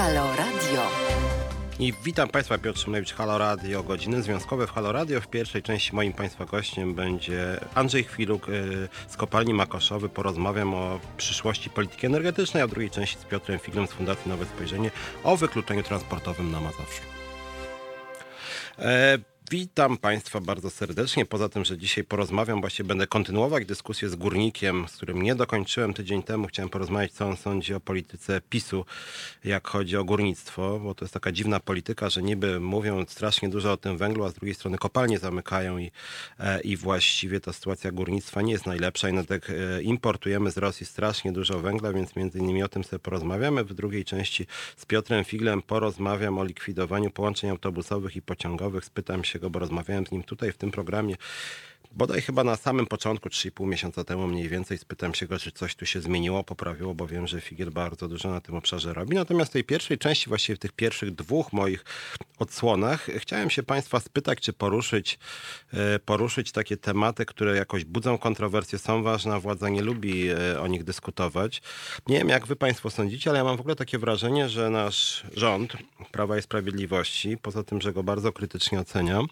Halo Radio. I witam Państwa, Piotr Szymlewicz, Halo Radio, godziny związkowe w Halo Radio. W pierwszej części moim Państwa gościem będzie Andrzej Chwiluk y, z Kopalni Makoszowy. Porozmawiam o przyszłości polityki energetycznej, a w drugiej części z Piotrem Figlem z Fundacji Nowe Spojrzenie o wykluczeniu transportowym na Mazowszu. Witam Państwa bardzo serdecznie. Poza tym, że dzisiaj porozmawiam, właśnie będę kontynuować dyskusję z górnikiem, z którym nie dokończyłem tydzień temu. Chciałem porozmawiać, co on sądzi o polityce PiSu, jak chodzi o górnictwo, bo to jest taka dziwna polityka, że niby mówią strasznie dużo o tym węglu, a z drugiej strony kopalnie zamykają i, e, i właściwie ta sytuacja górnictwa nie jest najlepsza i tak importujemy z Rosji strasznie dużo węgla, więc między innymi o tym sobie porozmawiamy. W drugiej części z Piotrem Figlem porozmawiam o likwidowaniu połączeń autobusowych i pociągowych. Spytam się go, bo rozmawiałem z nim tutaj w tym programie bodaj chyba na samym początku, 3,5 miesiąca temu mniej więcej, spytam się go, czy coś tu się zmieniło, poprawiło, bo wiem, że Figiel bardzo dużo na tym obszarze robi. Natomiast w tej pierwszej części, właściwie w tych pierwszych dwóch moich odsłonach, chciałem się Państwa spytać, czy poruszyć, e, poruszyć takie tematy, które jakoś budzą kontrowersje, są ważne, władza nie lubi e, o nich dyskutować. Nie wiem, jak Wy Państwo sądzicie, ale ja mam w ogóle takie wrażenie, że nasz rząd Prawa i Sprawiedliwości, poza tym, że go bardzo krytycznie oceniam,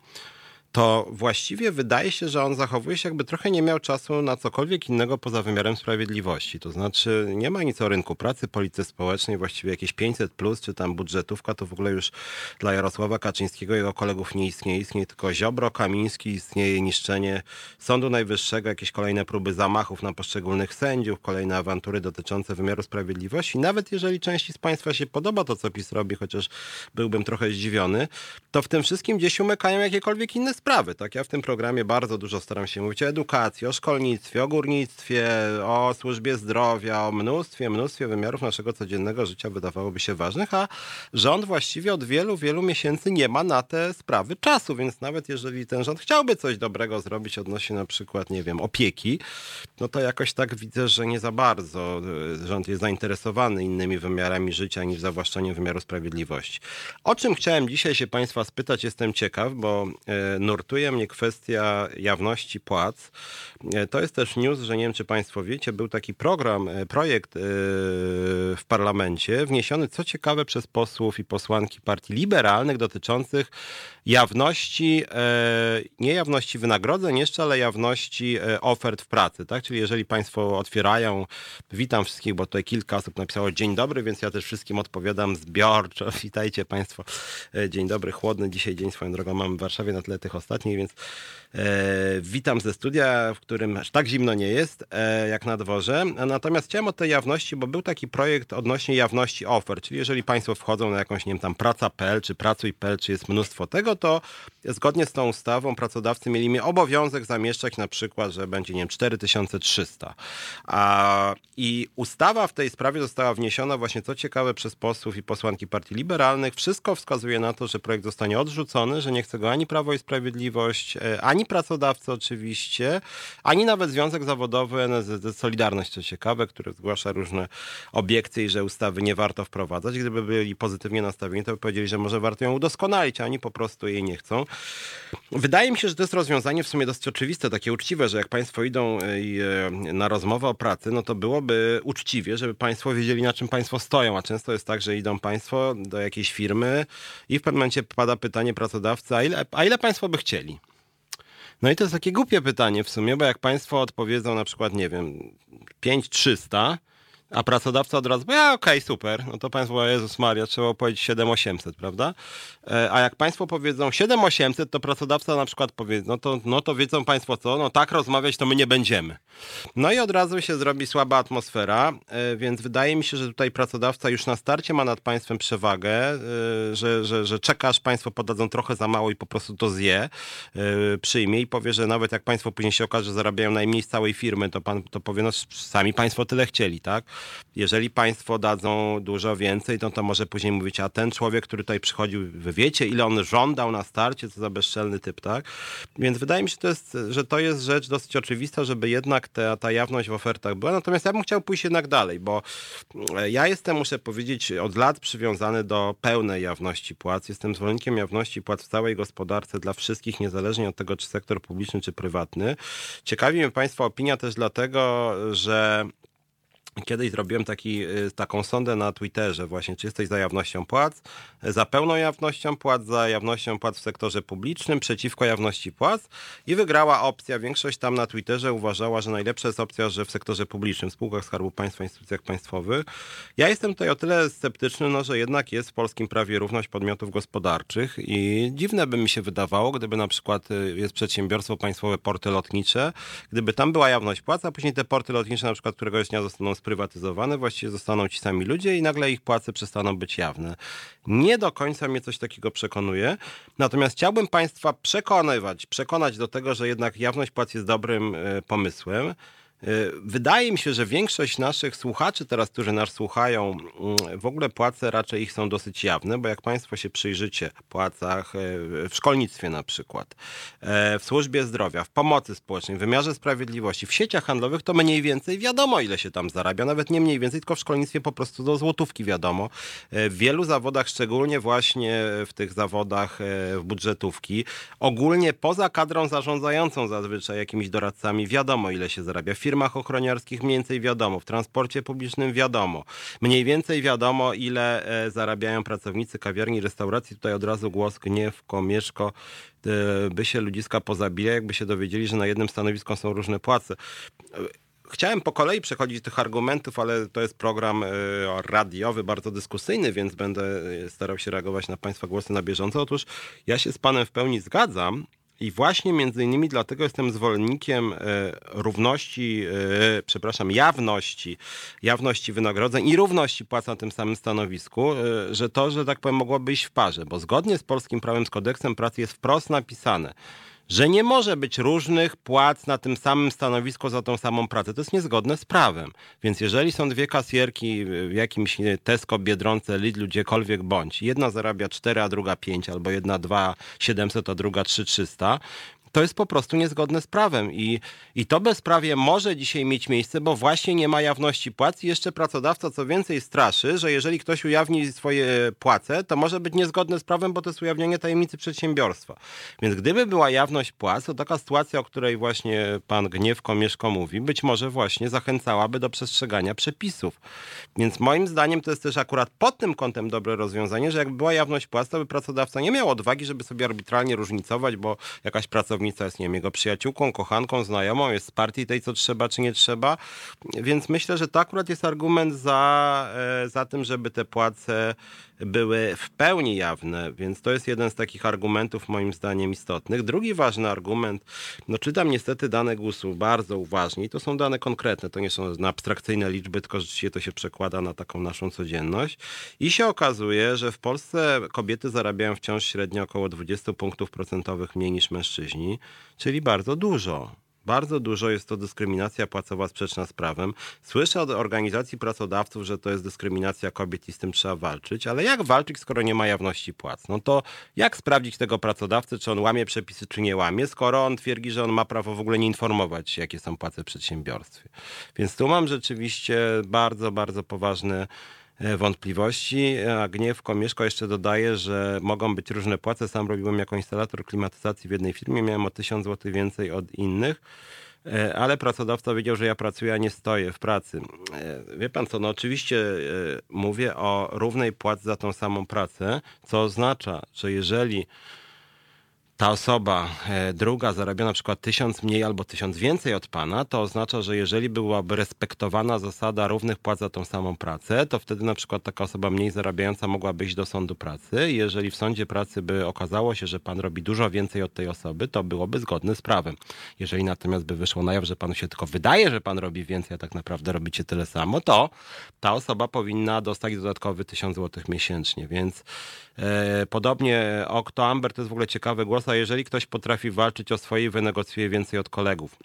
to właściwie wydaje się, że on zachowuje się jakby trochę nie miał czasu na cokolwiek innego poza wymiarem sprawiedliwości. To znaczy nie ma nic o rynku pracy, polityce społecznej, właściwie jakieś 500 plus, czy tam budżetówka, to w ogóle już dla Jarosława Kaczyńskiego i jego kolegów nie istnieje. Istnieje tylko Ziobro, Kamiński, istnieje niszczenie Sądu Najwyższego, jakieś kolejne próby zamachów na poszczególnych sędziów, kolejne awantury dotyczące wymiaru sprawiedliwości. Nawet jeżeli części z Państwa się podoba to, co PiS robi, chociaż byłbym trochę zdziwiony, to w tym wszystkim gdzieś umykają jakiekolwiek inne sprawy. Tak? Ja w tym programie bardzo dużo staram się mówić o edukacji, o szkolnictwie, o górnictwie, o służbie zdrowia, o mnóstwie, mnóstwie wymiarów naszego codziennego życia wydawałoby się ważnych, a rząd właściwie od wielu, wielu miesięcy nie ma na te sprawy czasu, więc nawet jeżeli ten rząd chciałby coś dobrego zrobić odnośnie na przykład, nie wiem, opieki, no to jakoś tak widzę, że nie za bardzo rząd jest zainteresowany innymi wymiarami życia niż zawłaszczaniem wymiaru sprawiedliwości. O czym chciałem dzisiaj się Państwa spytać, jestem ciekaw, bo e, nurtuje mnie kwestia jawności płac. E, to jest też news, że nie wiem, czy Państwo wiecie, był taki program, e, projekt e, w parlamencie, wniesiony, co ciekawe, przez posłów i posłanki partii liberalnych dotyczących jawności, nie jawności wynagrodzeń jeszcze, ale jawności ofert w pracy, tak? Czyli jeżeli Państwo otwierają, witam wszystkich, bo tutaj kilka osób napisało dzień dobry, więc ja też wszystkim odpowiadam zbiorczo. Witajcie Państwo. Dzień dobry, chłodny dzisiaj dzień swoją drogą mamy w Warszawie na tle tych ostatnich, więc witam ze studia, w którym tak zimno nie jest, e, jak na dworze. Natomiast chciałem o tej jawności, bo był taki projekt odnośnie jawności ofert, czyli jeżeli Państwo wchodzą na jakąś, nie wiem, tam praca.pl czy pracuj.pl, czy jest mnóstwo tego, to zgodnie z tą ustawą pracodawcy mieli mi obowiązek zamieszczać na przykład, że będzie, nie wiem, 4300. A, I ustawa w tej sprawie została wniesiona właśnie, co ciekawe, przez posłów i posłanki partii liberalnych. Wszystko wskazuje na to, że projekt zostanie odrzucony, że nie chce go ani Prawo i Sprawiedliwość, e, ani pracodawcy oczywiście, ani nawet Związek Zawodowy NSZZ Solidarność, co ciekawe, który zgłasza różne obiekcje i że ustawy nie warto wprowadzać. Gdyby byli pozytywnie nastawieni, to by powiedzieli, że może warto ją udoskonalić, a oni po prostu jej nie chcą. Wydaje mi się, że to jest rozwiązanie w sumie dosyć oczywiste, takie uczciwe, że jak państwo idą e, e, na rozmowę o pracy, no to byłoby uczciwie, żeby państwo wiedzieli, na czym państwo stoją, a często jest tak, że idą państwo do jakiejś firmy i w pewnym momencie pada pytanie pracodawcy, a ile, a ile państwo by chcieli? No i to jest takie głupie pytanie w sumie, bo jak państwo odpowiedzą na przykład, nie wiem, 5300, a pracodawca od razu powie, okej, okay, super, no to państwo, Jezus Maria, trzeba powiedzieć 7800, prawda? E, a jak państwo powiedzą 7800, to pracodawca na przykład powie, no to, no to wiedzą państwo co, no tak rozmawiać to my nie będziemy. No i od razu się zrobi słaba atmosfera, e, więc wydaje mi się, że tutaj pracodawca już na starcie ma nad państwem przewagę, e, że, że, że czeka, aż państwo podadzą trochę za mało i po prostu to zje, przyjmie i powie, że nawet jak państwo później się okaże, że zarabiają najmniej z całej firmy, to, pan, to powie, no sami państwo tyle chcieli, tak? Jeżeli państwo dadzą dużo więcej, to to może później mówić, a ten człowiek, który tutaj przychodził, wy wiecie, ile on żądał na starcie, co za bezczelny typ, tak? Więc wydaje mi się, to jest, że to jest rzecz dosyć oczywista, żeby jednak ta, ta jawność w ofertach była. Natomiast ja bym chciał pójść jednak dalej, bo e, ja jestem, muszę powiedzieć, od lat przywiązany do pełnej jawności płac. Jestem zwolennikiem jawności płac w całej gospodarce dla wszystkich, niezależnie od tego, czy sektor publiczny, czy prywatny. Ciekawi mnie Państwa opinia też dlatego, że Kiedyś zrobiłem taki, y, taką sondę na Twitterze właśnie, czy jesteś za jawnością płac, za pełną jawnością płac, za jawnością płac w sektorze publicznym, przeciwko jawności płac i wygrała opcja. Większość tam na Twitterze uważała, że najlepsza jest opcja, że w sektorze publicznym, w spółkach Skarbu Państwa, instytucjach państwowych. Ja jestem tutaj o tyle sceptyczny, no, że jednak jest w polskim prawie równość podmiotów gospodarczych i dziwne by mi się wydawało, gdyby na przykład y, jest przedsiębiorstwo państwowe, porty lotnicze, gdyby tam była jawność płac, a później te porty lotnicze na przykład któregoś dnia zostaną sprywatyzowane, właściwie zostaną ci sami ludzie i nagle ich płace przestaną być jawne. Nie do końca mnie coś takiego przekonuje. Natomiast chciałbym Państwa przekonywać, przekonać do tego, że jednak jawność płac jest dobrym e, pomysłem. Y, wydaje mi się, że większość naszych słuchaczy teraz, którzy nas słuchają, mm, w ogóle płace raczej ich są dosyć jawne, bo jak Państwo się przyjrzycie płacach y, w szkolnictwie na przykład, y, w służbie zdrowia, w pomocy społecznej, w wymiarze sprawiedliwości, w sieciach handlowych, to mniej więcej wiadomo, ile się tam zarabia. Nawet nie mniej więcej, tylko w szkolnictwie po prostu do złotówki wiadomo. W wielu zawodach, szczególnie właśnie w tych zawodach w budżetówki, ogólnie poza kadrą zarządzającą zazwyczaj jakimiś doradcami, wiadomo, ile się zarabia firmach ochroniarskich mniej więcej wiadomo, w transporcie publicznym wiadomo. Mniej więcej wiadomo, ile e, zarabiają pracownicy kawiarni, restauracji. Tutaj od razu głos gniew, komieszko, e, by się ludziska pozabili, jakby się dowiedzieli, że na jednym stanowisku są różne płace. Chciałem po kolei przechodzić tych argumentów, ale to jest program e, radiowy, bardzo dyskusyjny, więc będę starał się reagować na Państwa głosy na bieżąco. Otóż ja się z Panem w pełni zgadzam, i właśnie między innymi dlatego jestem zwolennikiem e, równości, e, przepraszam, jawności, jawności wynagrodzeń i równości płac na tym samym stanowisku, e, że to, że tak powiem, mogłoby iść w parze, bo zgodnie z polskim prawem, z kodeksem pracy jest wprost napisane, że nie może być różnych płac na tym samym stanowisku za tą samą pracę. To jest niezgodne z prawem. Więc jeżeli są dwie kasjerki w jakimś Tesco, Biedronce, Lidlu, gdziekolwiek bądź, jedna zarabia 4, a druga 5, albo jedna 2 700, a druga 3 300, to jest po prostu niezgodne z prawem i, i to bezprawie może dzisiaj mieć miejsce, bo właśnie nie ma jawności płac i jeszcze pracodawca co więcej straszy, że jeżeli ktoś ujawni swoje płace, to może być niezgodne z prawem, bo to jest ujawnienie tajemnicy przedsiębiorstwa. Więc gdyby była jawność płac, to taka sytuacja, o której właśnie pan Gniewko Mieszko mówi, być może właśnie zachęcałaby do przestrzegania przepisów. Więc moim zdaniem to jest też akurat pod tym kątem dobre rozwiązanie, że jakby była jawność płac, to by pracodawca nie miał odwagi, żeby sobie arbitralnie różnicować, bo jakaś pracownica pracownica jest, nie wiem, jego przyjaciółką, kochanką, znajomą, jest z partii tej, co trzeba, czy nie trzeba. Więc myślę, że to akurat jest argument za, e, za tym, żeby te płace były w pełni jawne, więc to jest jeden z takich argumentów moim zdaniem istotnych. Drugi ważny argument, no czytam niestety dane GUS-u bardzo uważnie i to są dane konkretne, to nie są abstrakcyjne liczby, tylko rzeczywiście to się przekłada na taką naszą codzienność i się okazuje, że w Polsce kobiety zarabiają wciąż średnio około 20 punktów procentowych mniej niż mężczyźni, czyli bardzo dużo. Bardzo dużo jest to dyskryminacja płacowa sprzeczna z prawem. Słyszę od organizacji pracodawców, że to jest dyskryminacja kobiet i z tym trzeba walczyć, ale jak walczyć, skoro nie ma jawności płac? No to jak sprawdzić tego pracodawcy, czy on łamie przepisy, czy nie łamie, skoro on twierdzi, że on ma prawo w ogóle nie informować, jakie są płace w przedsiębiorstwie. Więc tu mam rzeczywiście bardzo, bardzo poważne E, wątpliwości. A Gniew Komieszko jeszcze dodaje, że mogą być różne płace. Sam robiłem jako instalator klimatyzacji w jednej firmie, miałem o 1000 zł więcej od innych e, ale pracodawca wiedział, że ja pracuję, a nie stoję w pracy. E, wie pan co, no oczywiście mówię o równej płacy za tą samą pracę, co oznacza, że jeżeli ta osoba e, druga zarabia na przykład tysiąc mniej albo tysiąc więcej od pana, to oznacza, że jeżeli byłaby respektowana zasada równych płac za tą samą pracę, to wtedy na przykład taka osoba mniej zarabiająca mogłaby iść do sądu pracy. Jeżeli w sądzie pracy by okazało się, że pan robi dużo więcej od tej osoby, to byłoby zgodne z prawem. Jeżeli natomiast by wyszło na jaw, że panu się tylko wydaje, że pan robi więcej, a tak naprawdę robicie tyle samo, to ta osoba powinna dostać dodatkowy tysiąc złotych miesięcznie. Więc e, podobnie Okto Amber to jest w ogóle ciekawy głos, jeżeli ktoś potrafi walczyć o swoje, wynegocjuje więcej od kolegów.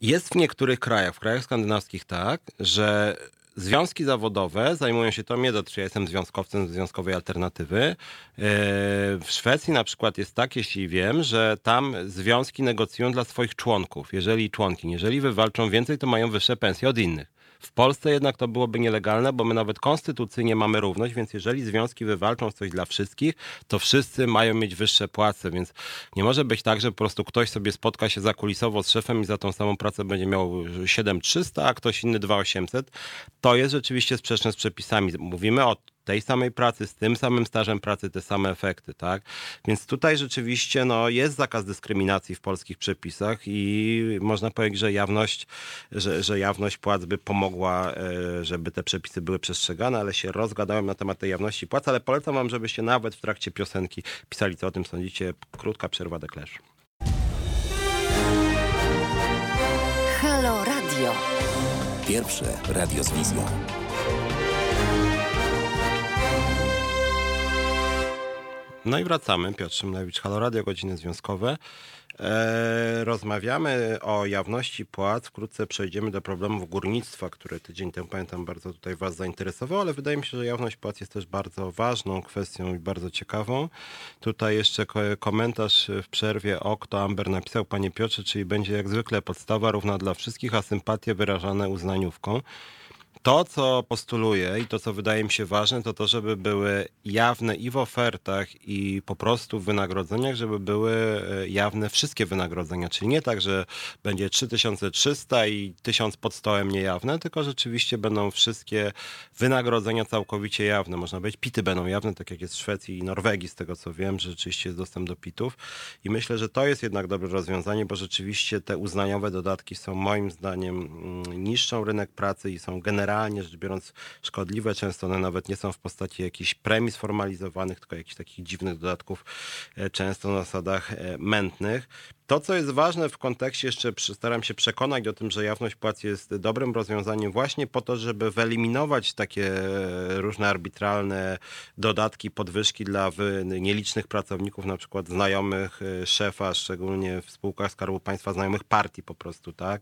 Jest w niektórych krajach, w krajach skandynawskich tak, że związki zawodowe zajmują się to, mnie dotyczy, ja jestem związkowcem Związkowej Alternatywy. E, w Szwecji na przykład jest tak, jeśli wiem, że tam związki negocjują dla swoich członków, jeżeli członki, jeżeli wywalczą więcej, to mają wyższe pensje od innych. W Polsce jednak to byłoby nielegalne, bo my nawet konstytucyjnie mamy równość, więc jeżeli związki wywalczą coś dla wszystkich, to wszyscy mają mieć wyższe płace, więc nie może być tak, że po prostu ktoś sobie spotka się zakulisowo z szefem i za tą samą pracę będzie miał 7300, a ktoś inny 2800. To jest rzeczywiście sprzeczne z przepisami. Mówimy o tej samej pracy, z tym samym stażem pracy, te same efekty, tak? Więc tutaj rzeczywiście no, jest zakaz dyskryminacji w polskich przepisach i można powiedzieć, że jawność, że, że jawność płac by pomogła, e, żeby te przepisy były przestrzegane, ale się rozgadałem na temat tej jawności płac, ale polecam wam, żebyście nawet w trakcie piosenki pisali, co o tym sądzicie. Krótka przerwa deklerz. Halo Radio. Pierwsze radio z wizją. No i wracamy. Piotr Szymlewicz, Halo Radio, godziny związkowe. E, rozmawiamy o jawności płac. Wkrótce przejdziemy do problemów górnictwa, które tydzień temu, pamiętam, bardzo tutaj Was zainteresował, ale wydaje mi się, że jawność płac jest też bardzo ważną kwestią i bardzo ciekawą. Tutaj jeszcze komentarz w przerwie o kto Amber napisał, Panie Piotrze, czyli będzie jak zwykle podstawa równa dla wszystkich, a sympatie wyrażane uznaniówką. To, co postuluję i to, co wydaje mi się ważne, to to, żeby były jawne i w ofertach, i po prostu w wynagrodzeniach, żeby były e, jawne wszystkie wynagrodzenia. Czyli nie tak, że będzie 3300 i 1000 pod stołem niejawne, tylko rzeczywiście będą wszystkie wynagrodzenia całkowicie jawne. Można powiedzieć, pity będą jawne, tak jak jest w Szwecji i Norwegii, z tego co wiem, że rzeczywiście jest dostęp do pitów. I myślę, że to jest jednak dobre rozwiązanie, bo rzeczywiście te uznaniowe dodatki są moim zdaniem mm, niszczą rynek pracy i są generalnie generalnie rzecz biorąc szkodliwe. Często one nawet nie są w postaci jakichś premii sformalizowanych, tylko jakichś takich dziwnych dodatków, e, często na zasadach e, mętnych. To, co jest ważne w kontekście, jeszcze staram się przekonać o tym, że jawność płac jest dobrym rozwiązaniem właśnie po to, żeby wyeliminować takie różne arbitralne dodatki, podwyżki dla nielicznych pracowników, na przykład znajomych y, szefa, szczególnie w spółkach Skarbu Państwa, znajomych partii po prostu, tak?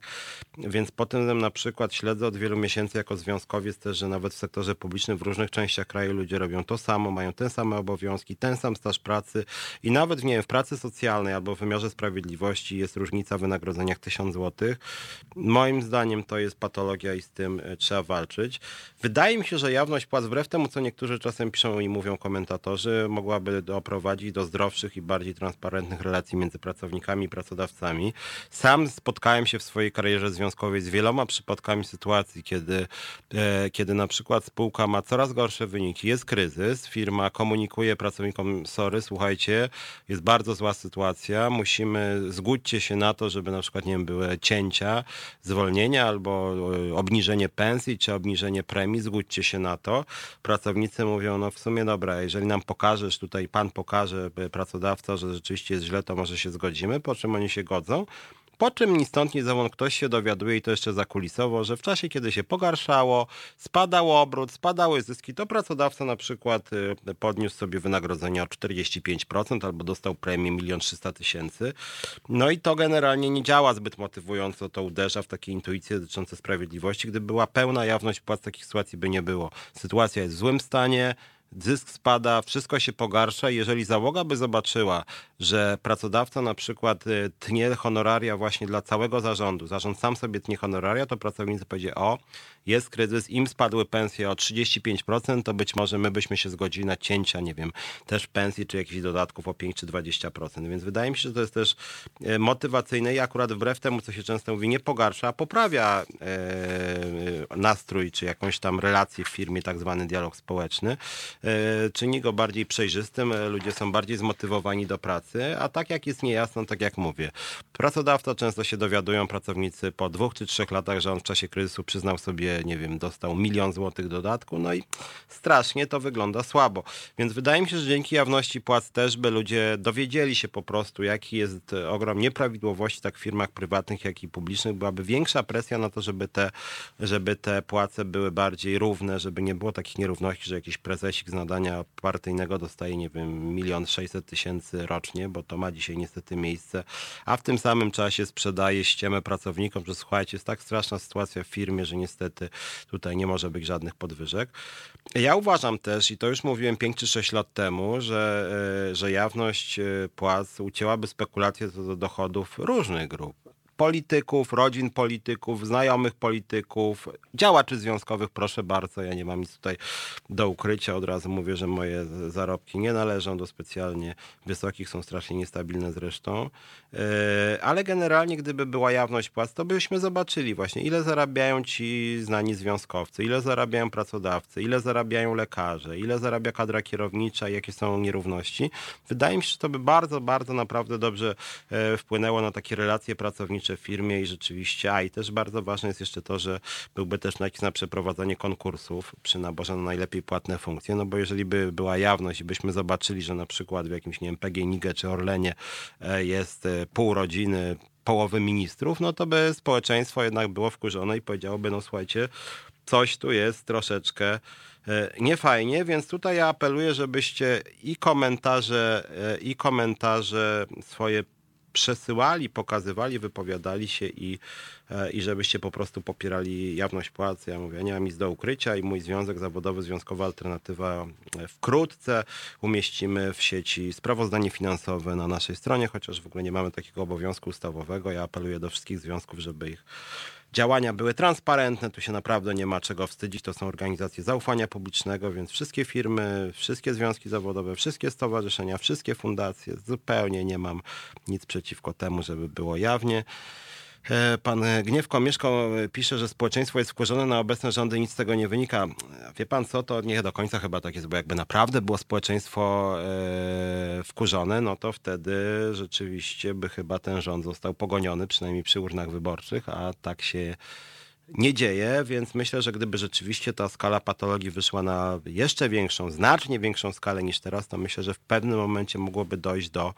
Więc po tym na przykład śledzę od wielu miesięcy jako związkowiec też, że nawet w sektorze publicznym w różnych częściach kraju ludzie robią to samo, mają te same obowiązki, ten sam staż pracy i nawet, nie wiem, w pracy socjalnej albo w wymiarze sprawiedliwości sprawiedliwości jest różnica w wynagrodzeniach 1000 zł. Moim zdaniem to jest patologia i z tym e, trzeba walczyć. Wydaje mi się, że jawność płac, wbrew temu, co niektórzy czasem piszą i mówią komentatorzy, mogłaby doprowadzić do zdrowszych i bardziej transparentnych relacji między pracownikami i pracodawcami. Sam spotkałem się w swojej karierze związkowej z wieloma przypadkami sytuacji, kiedy, e, kiedy na przykład spółka ma coraz gorsze wyniki, jest kryzys, firma komunikuje pracownikom, sorry, słuchajcie, jest bardzo zła sytuacja, musimy zgódźcie się na to, żeby na przykład, nie wiem, były cięcia, zwolnienia albo e, obniżenie pensji czy obniżenie premii, zgódźcie się na to. Pracownicy mówią, no w sumie dobra, jeżeli nam pokażesz, tutaj pan pokaże, pracodawca, że rzeczywiście jest źle, to może się zgodzimy, po czym oni się godzą. Po czym ni stąd, ni zowąd ktoś się dowiaduje i to jeszcze zakulisowo, że w czasie, kiedy się pogarszało, spadał obrót, spadały zyski, to pracodawca na przykład y, podniósł sobie wynagrodzenia o 45% albo dostał premię 1 300 tysięcy. No i to generalnie nie działa zbyt motywująco, to uderza w takie intuicje dotyczące sprawiedliwości. Gdyby była pełna jawność płac, takich sytuacji by nie było. Sytuacja jest w złym stanie, zysk spada, wszystko się pogarsza. Jeżeli załoga by zobaczyła, że pracodawca na przykład y, tnie honoraria właśnie dla całego zarządu, zarząd sam sobie tnie honoraria, to pracownicy powiedzie, o, jest kryzys, im spadły pensje o 35%, to być może my byśmy się zgodzili na cięcia, nie wiem, też pensji czy jakichś dodatków o 5 czy 20%. Więc wydaje mi się, że to jest też y, motywacyjne i akurat wbrew temu, co się często mówi, nie pogarsza, a poprawia e, nastrój czy jakąś tam relację w firmie, tak zwany dialog społeczny. E, czyni go bardziej przejrzystym, e, ludzie są bardziej zmotywowani do pracy, a tak jak jest niejasno, tak jak mówię. Pracodawca często się dowiadują pracownicy po dwóch czy trzech latach, że on w czasie kryzysu przyznał sobie, nie wiem, dostał milion złotych dodatku, no i strasznie to wygląda słabo. Więc wydaje mi się, że dzięki jawności płac też by ludzie dowiedzieli się po prostu, jaki jest ogrom nieprawidłowości tak w firmach prywatnych, jak i publicznych. Byłaby większa presja na to, żeby te, żeby te płace były bardziej równe, żeby nie było takich nierówności, że jakiś prezesik nadania partyjnego dostaje, nie wiem, milion sześćset tysięcy rocznie, bo to ma dzisiaj niestety miejsce, a w tym samym czasie sprzedaje ściemę pracownikom, że słuchajcie, jest tak straszna sytuacja w firmie, że niestety tutaj nie może być żadnych podwyżek. Ja uważam też, i to już mówiłem 5 czy 6 lat temu, że, e, że jawność e, płac ucięłaby spekulacje co do dochodów różnych grup polityków, rodzin polityków, znajomych polityków, działaczy związkowych, proszę bardzo, ja nie mam nic tutaj do ukrycia, od razu mówię, że moje zarobki nie należą do specjalnie wysokich, są strasznie niestabilne zresztą, e, ale generalnie gdyby była jawność płac, to byśmy zobaczyli właśnie, ile zarabiają ci znani związkowcy, ile zarabiają pracodawcy, ile zarabiają lekarze, ile zarabia kadra kierownicza, jakie są nierówności. Wydaje mi się, że to by bardzo, bardzo naprawdę dobrze e, wpłynęło na takie relacje pracownicze w firmie i rzeczywiście, a i też bardzo ważne jest jeszcze to, że byłby też nacisk na przeprowadzanie konkursów przy naborze na najlepiej płatne funkcje, no bo jeżeli by była jawność i byśmy zobaczyli, że na przykład w jakimś, nie wiem, PGNiG czy Orlenie e, jest e, pół rodziny, połowy ministrów, no to by społeczeństwo jednak było wkurzone i powiedziałoby, no słuchajcie, coś tu jest troszeczkę niefajnie, więc tutaj ja apeluję, żebyście i komentarze, i komentarze swoje przesyłali, pokazywali, wypowiadali się i, e, i żebyście po prostu popierali jawność płacy. Ja mówię, nie mam nic do ukrycia i mój związek zawodowy, Związkowa Alternatywa e, wkrótce umieścimy w sieci sprawozdanie finansowe na naszej stronie, chociaż w ogóle nie mamy takiego obowiązku ustawowego. Ja apeluję do wszystkich związków, żeby ich działania były transparentne, tu się naprawdę nie ma czego wstydzić. To są organizacje zaufania publicznego, więc wszystkie firmy, wszystkie związki zawodowe, wszystkie stowarzyszenia, wszystkie fundacje, zupełnie nie mam nic przeciwko temu, żeby było jawnie. E, pan Gniewko Mieszko pisze, że społeczeństwo jest wkurzone na obecne rządy, nic z tego nie wynika. Wie pan co, to nie do końca chyba tak jest, bo jakby naprawdę było społeczeństwo e, wkurzone, no to wtedy rzeczywiście by chyba ten rząd został pogoniony, przynajmniej przy urnach wyborczych, a tak się nie dzieje, więc myślę, że gdyby rzeczywiście ta skala patologii wyszła na jeszcze większą, znacznie większą skalę niż teraz, to myślę, że w pewnym momencie mogłoby dojść do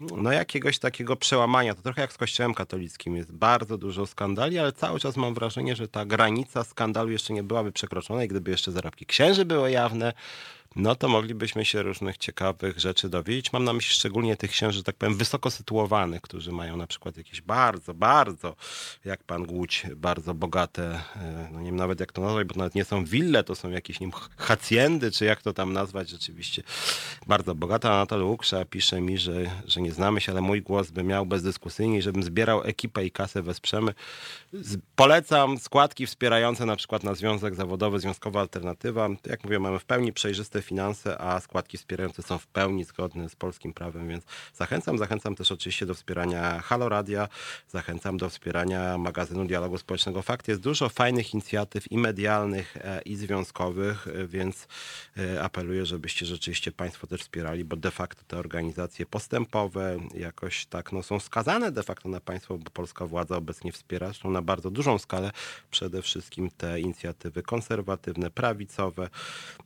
no, jakiegoś takiego przełamania. To trochę jak z Kościołem katolickim. Jest bardzo dużo skandali, ale cały czas mam wrażenie, że ta granica skandalu jeszcze nie byłaby przekroczona i gdyby jeszcze zarobki księży były jawne, no to moglibyśmy się różnych ciekawych rzeczy dowiedzieć. Mam na myśli szczególnie tych księży, że tak powiem, wysoko sytuowanych, którzy mają na przykład jakieś bardzo, bardzo, jak pan Głódź, bardzo bogate, e, no nie wiem nawet jak to nazwać, bo nawet nie są wille, to są jakieś, nie wiem, hacjendy, czy jak to tam nazwać, rzeczywiście bardzo bogata. Anatol Łuksza pisze mi, że, że nie znamy się, ale mój głos by miał bezdyskusyjnie, żebym zbierał ekipę i kasę wesprzemy. Polecam składki wspierające na przykład na Związek Zawodowy, Związkowa Alternatywa. Jak mówię, mamy w pełni przejrzyste finanse, a składki wspierające są w pełni zgodne z polskim prawem, więc zachęcam. Zachęcam też oczywiście do wspierania Halo Radia, zachęcam do wspierania magazynu Dialogu Społecznego. Fakt jest dużo fajnych inicjatyw i medialnych, e, i związkowych, e, więc e, apeluję, żebyście rzeczywiście Państwo też wspierali, bo de facto te organizacje postępowe jakoś tak no, są skazane de facto na państwo, bo polska władza obecnie wspiera, zresztą na bardzo dużą skalę, przede wszystkim te inicjatywy konserwatywne, prawicowe.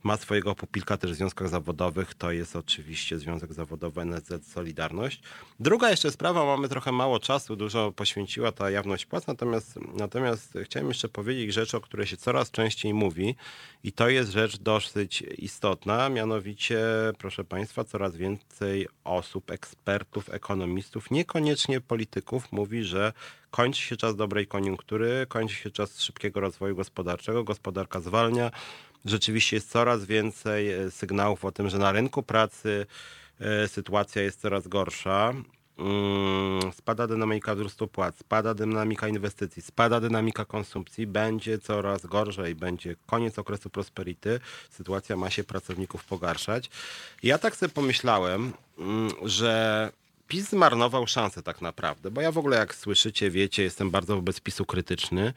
Ma swojego pupilka kilka też związkach zawodowych, to jest oczywiście Związek Zawodowy NSZ Solidarność. Druga jeszcze sprawa, mamy trochę mało czasu, dużo poświęciła ta jawność płac, natomiast, natomiast chciałem jeszcze powiedzieć rzecz, o której się coraz częściej mówi i to jest rzecz dosyć istotna, mianowicie, proszę Państwa, coraz więcej osób, ekspertów, ekonomistów, niekoniecznie polityków mówi, że kończy się czas dobrej koniunktury, kończy się czas szybkiego rozwoju gospodarczego, gospodarka zwalnia, rzeczywiście jest coraz więcej e, sygnałów o tym, że na rynku pracy e, sytuacja jest coraz gorsza. Mm, spada dynamika wzrostu płac, spada dynamika inwestycji, spada dynamika konsumpcji, będzie coraz gorzej, będzie koniec okresu prosperity, sytuacja ma się pracowników pogarszać. Ja tak sobie pomyślałem, mm, że PiS zmarnował szansę tak naprawdę, bo ja w ogóle jak słyszycie, wiecie, jestem bardzo wobec PiSu krytyczny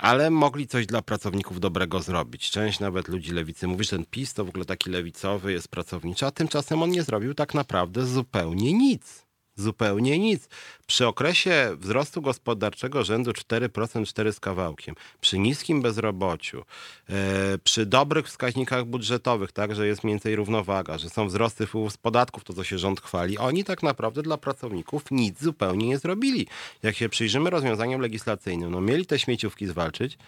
ale mogli coś dla pracowników dobrego zrobić. Część nawet ludzi lewicy mówi, że ten PiS to w ogóle taki lewicowy jest pracowniczy, a tymczasem on nie zrobił tak naprawdę zupełnie nic zupełnie nic. Przy okresie wzrostu gospodarczego rzędu 4%, 4 z kawałkiem, przy niskim bezrobociu, e, przy dobrych wskaźnikach budżetowych, tak, że jest mniej więcej równowaga, że są wzrosty wpływów z podatków, to co się rząd chwali, oni tak naprawdę dla pracowników nic zupełnie nie zrobili. Jak się przyjrzymy rozwiązaniom legislacyjnym, no mieli te śmieciówki zwalczyć,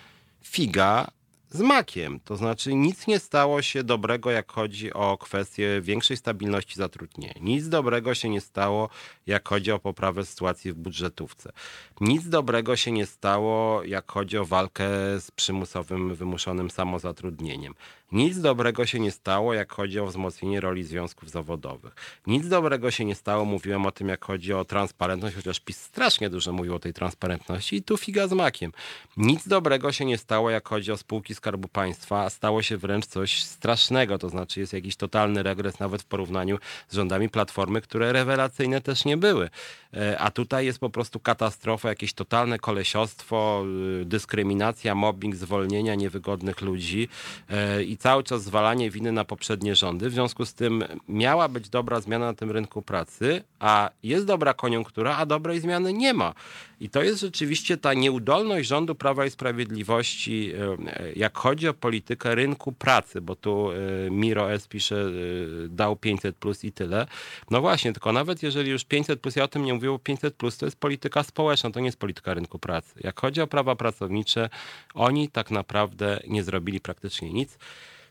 figa, z makiem. To znaczy nic nie stało się dobrego, jak chodzi o kwestię większej stabilności zatrudnienia. Nic dobrego się nie stało, jak chodzi o poprawę sytuacji w budżetówce. Nic dobrego się nie stało, jak chodzi o walkę z przymusowym, wymuszonym samozatrudnieniem. Nic dobrego się nie stało, jak chodzi o wzmocnienie roli związków zawodowych. Nic dobrego się nie stało, mówiłem o tym, jak chodzi o transparentność, chociaż PiS strasznie dużo mówił o tej transparentności i tu figa z makiem. Nic dobrego się nie stało, jak chodzi o spółki Skarbu Państwa, stało się wręcz coś strasznego, to znaczy jest jakiś totalny regres nawet w porównaniu z rządami Platformy, które rewelacyjne też nie były. E, a tutaj jest po prostu katastrofa, jakieś totalne kolesiostwo, y, dyskryminacja, mobbing, zwolnienia niewygodnych ludzi e, i cały czas zwalanie winy na poprzednie rządy. W związku z tym miała być dobra zmiana na tym rynku pracy, a jest dobra koniunktura, a dobrej zmiany nie ma. I to jest rzeczywiście ta nieudolność rządu Prawa i Sprawiedliwości, e, jak chodzi o politykę rynku pracy, bo tu e, Miro S. pisze, e, dał 500 plus i tyle. No właśnie, tylko nawet jeżeli już 500 plus, ja o tym nie mówię, 500 plus to jest polityka społeczna, to nie jest polityka rynku pracy. Jak chodzi o prawa pracownicze, oni tak naprawdę nie zrobili praktycznie nic.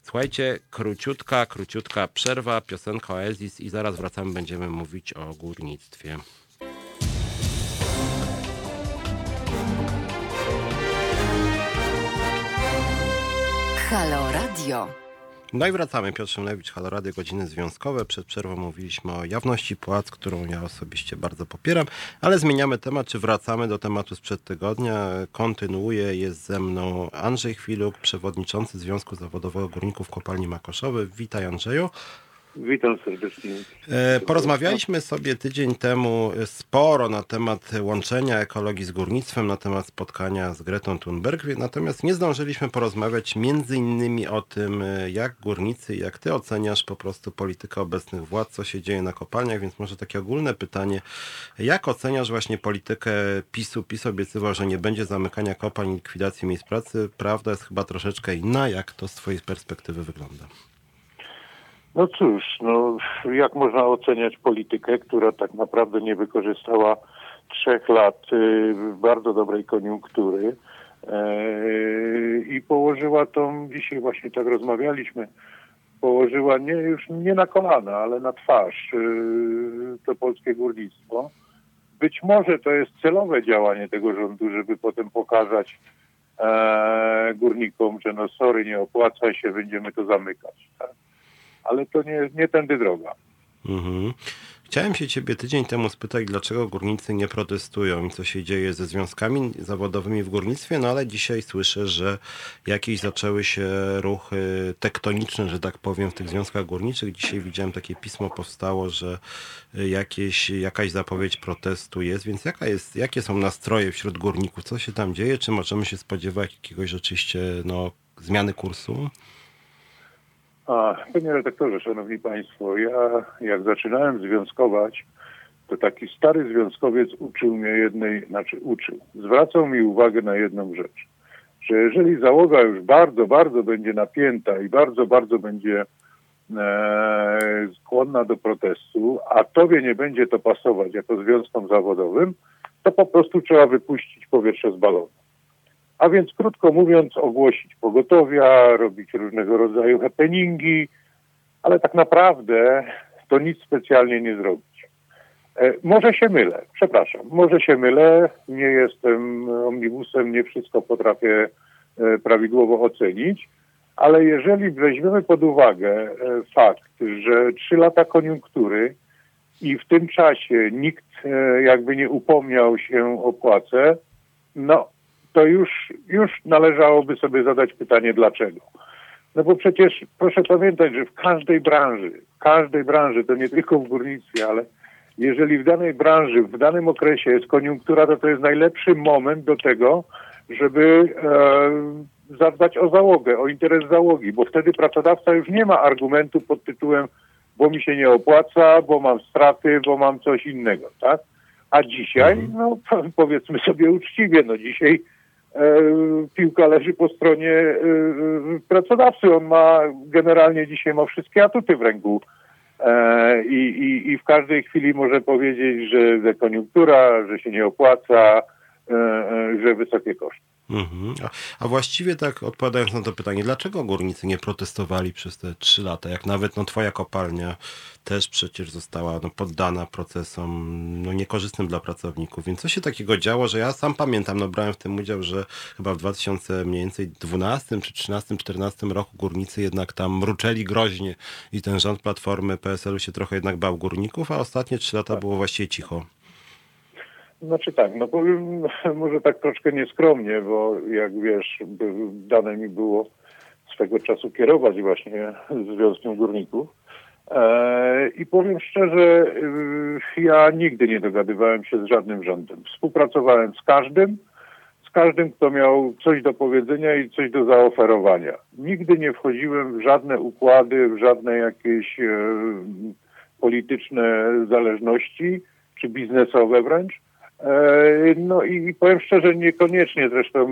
Słuchajcie, króciutka, króciutka przerwa, piosenka Oasis i zaraz wracamy, będziemy mówić o górnictwie. Halo Radio. No i wracamy. Piotr Szymlewicz, Halo Radio, godziny związkowe. Przed przerwą mówiliśmy o jawności płac, którą ja osobiście bardzo popieram, ale zmieniamy temat, czy wracamy do tematu sprzed tygodnia. Kontynuuje, jest ze mną Andrzej Chwiluk, przewodniczący Związku Zawodowego Górników Kopalni Makoszowy. Witaj Andrzeju. Witam serdecznie. E, porozmawialiśmy sobie tydzień temu sporo na temat łączenia ekologii z górnictwem, na temat spotkania z Gretą Thunberg, natomiast nie zdążyliśmy porozmawiać między innymi o tym, e, jak górnicy, jak ty oceniasz po prostu politykę obecnych władz, co się dzieje na kopalniach, więc może takie ogólne pytanie, jak oceniasz właśnie politykę PiSu? PiS obiecywał, że nie będzie zamykania kopalń, likwidacji miejsc pracy. Prawda jest chyba troszeczkę inna. Jak to z twojej perspektywy wygląda? No cóż, no, jak można oceniać politykę, która tak naprawdę nie wykorzystała trzech lat y, bardzo dobrej koniunktury y, i położyła tą, dzisiaj właśnie tak rozmawialiśmy, położyła nie już nie na kolana, ale na twarz y, to polskie górnictwo. Być może to jest celowe działanie tego rządu, żeby potem pokazać e, górnikom, że no sorry, nie opłaca się, będziemy to zamykać. Tak? Ale to nie, nie tędy droga. Mhm. Chciałem się ciebie tydzień temu spytać, dlaczego górnicy nie protestują i co się dzieje ze związkami zawodowymi w górnictwie, no ale dzisiaj słyszę, że jakieś zaczęły się ruchy tektoniczne, że tak powiem, w tych związkach górniczych. Dzisiaj widziałem takie pismo powstało, że jakieś, jakaś zapowiedź protestu jest, więc jaka jest, jakie są nastroje wśród górników? Co się tam dzieje? Czy możemy się spodziewać jakiegoś rzeczywiście no, zmiany kursu? A, panie redaktorze, szanowni państwo, ja jak zaczynałem związkować, to taki stary związkowiec uczył mnie jednej, znaczy uczył, zwracał mi uwagę na jedną rzecz, że jeżeli załoga już bardzo, bardzo będzie napięta i bardzo, bardzo będzie e, skłonna do protestu, a tobie nie będzie to pasować jako związkom zawodowym, to po prostu trzeba wypuścić powietrze z balonu. A więc krótko mówiąc, ogłosić pogotowia, robić różnego rodzaju happeningi, ale tak naprawdę to nic specjalnie nie zrobić. E, może się mylę, przepraszam, może się mylę, nie jestem omnibusem, nie wszystko potrafię e, prawidłowo ocenić, ale jeżeli weźmiemy pod uwagę e, fakt, że trzy lata koniunktury i w tym czasie nikt jakby nie upomniał się o płacę, no to już, już należałoby sobie zadać pytanie dlaczego. No bo przecież proszę pamiętać, że w każdej branży, w każdej branży, to nie tylko w górnictwie, ale jeżeli w danej branży, w danym okresie jest koniunktura, to to jest najlepszy moment do tego, żeby e, zadbać o załogę, o interes załogi, bo wtedy pracodawca już nie ma argumentu pod tytułem bo mi się nie opłaca, bo mam straty, bo mam coś innego, tak? A dzisiaj, mhm. no powiedzmy sobie uczciwie, no dzisiaj piłka leży po stronie e, e, pracodawcy. On ma generalnie dzisiaj ma wszystkie atuty w ręku. I, i, I w każdej chwili może powiedzieć, że koniunktura, że się nie opłaca, że wysokie koszty. Mhm. A, a, właściwie tak odpowiadając na to pytanie, dlaczego górnicy nie protestowali przez te trzy lata, jak nawet no, twoja kopalnia też przecież została no, poddana procesom no, niekorzystnym dla pracowników, więc co się takiego działo, że ja sam pamiętam, no brałem w tym udział, że chyba w 2012 czy 13, 14 roku górnicy jednak tam mruczeli groźnie i ten rząd Platformy PSL-u się trochę jednak bał górników, a ostatnie trzy lata było właściwie cicho. Znaczy tak, no powiem może tak troszkę nieskromnie, bo jak wiesz, dane mi było swego czasu kierować właśnie Związkiem Górników. E, I powiem szczerze, y, ja nigdy nie dogadywałem się z żadnym rządem. Współpracowałem z każdym, z każdym, kto miał coś do powiedzenia i coś do zaoferowania. Nigdy nie wchodziłem w żadne układy, w żadne jakieś e, polityczne zależności, czy biznesowe wręcz. E, no i powiem szczerze, niekoniecznie zresztą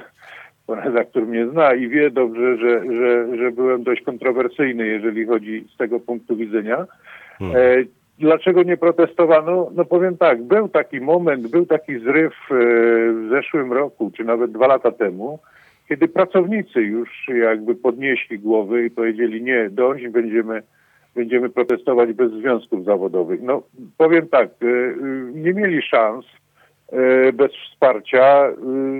pan redaktor mnie zna i wie dobrze, że, że, że byłem dość kontrowersyjny, jeżeli chodzi z tego punktu widzenia. Hmm. E, dlaczego nie protestowano? No powiem tak, był taki moment, był taki zryw e, w zeszłym roku, czy nawet dwa lata temu, kiedy pracownicy już jakby podnieśli głowy i powiedzieli nie, dość, będziemy będziemy protestować bez związków zawodowych. No powiem tak, e, e, nie mieli szans e, bez wsparcia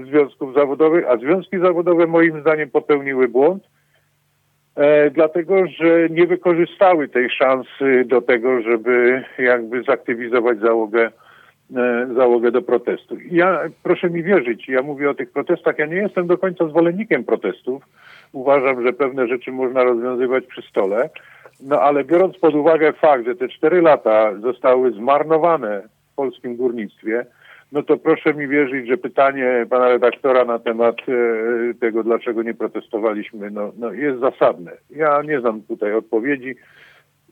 związków zawodowych, a związki zawodowe moim zdaniem popełniły błąd, dlatego że nie wykorzystały tej szansy do tego, żeby jakby zaktywizować załogę załogę do protestu. Ja, proszę mi wierzyć, ja mówię o tych protestach, ja nie jestem do końca zwolennikiem protestów. Uważam, że pewne rzeczy można rozwiązywać przy stole, no ale biorąc pod uwagę fakt, że te cztery lata zostały zmarnowane w polskim górnictwie, no to proszę mi wierzyć, że pytanie pana redaktora na temat e, tego, dlaczego nie protestowaliśmy, no, no jest zasadne. Ja nie znam tutaj odpowiedzi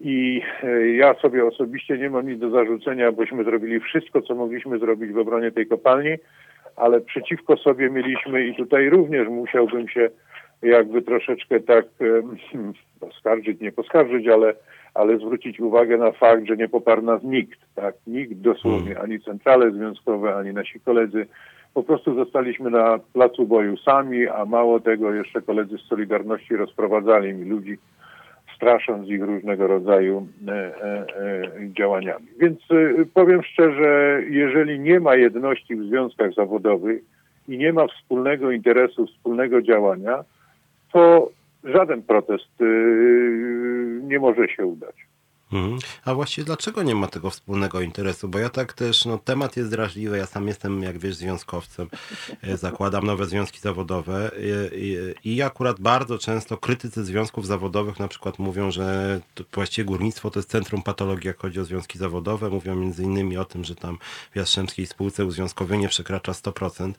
i e, ja sobie osobiście nie mam nic do zarzucenia, bośmy zrobili wszystko, co mogliśmy zrobić w obronie tej kopalni, ale przeciwko sobie mieliśmy i tutaj również musiałbym się jakby troszeczkę tak poskarżyć, nie poskarżyć, ale, ale zwrócić uwagę na fakt, że nie poparł nas nikt, tak? Nikt dosłownie, hmm. ani centrale związkowe, ani nasi koledzy. Po prostu zostaliśmy na placu boju sami, a mało tego jeszcze koledzy z Solidarności rozprowadzali mi ludzi, strasząc ich różnego rodzaju e, e, e, działaniami. Więc e, powiem szczerze, jeżeli nie ma jedności w związkach zawodowych i nie ma wspólnego interesu, wspólnego działania, to żaden protest y, nie może się udać. Mhm. A właściwie dlaczego nie ma tego wspólnego interesu? Bo ja tak też, no temat jest drażliwy, ja sam jestem, jak wiesz, związkowcem, e, zakładam nowe związki zawodowe i, i, i akurat bardzo często krytycy związków zawodowych na przykład mówią, że to, właściwie górnictwo to jest centrum patologii, jak chodzi o związki zawodowe. Mówią między innymi o tym, że tam w Jastrzębskiej spółce uzwiązkowienie przekracza 100%.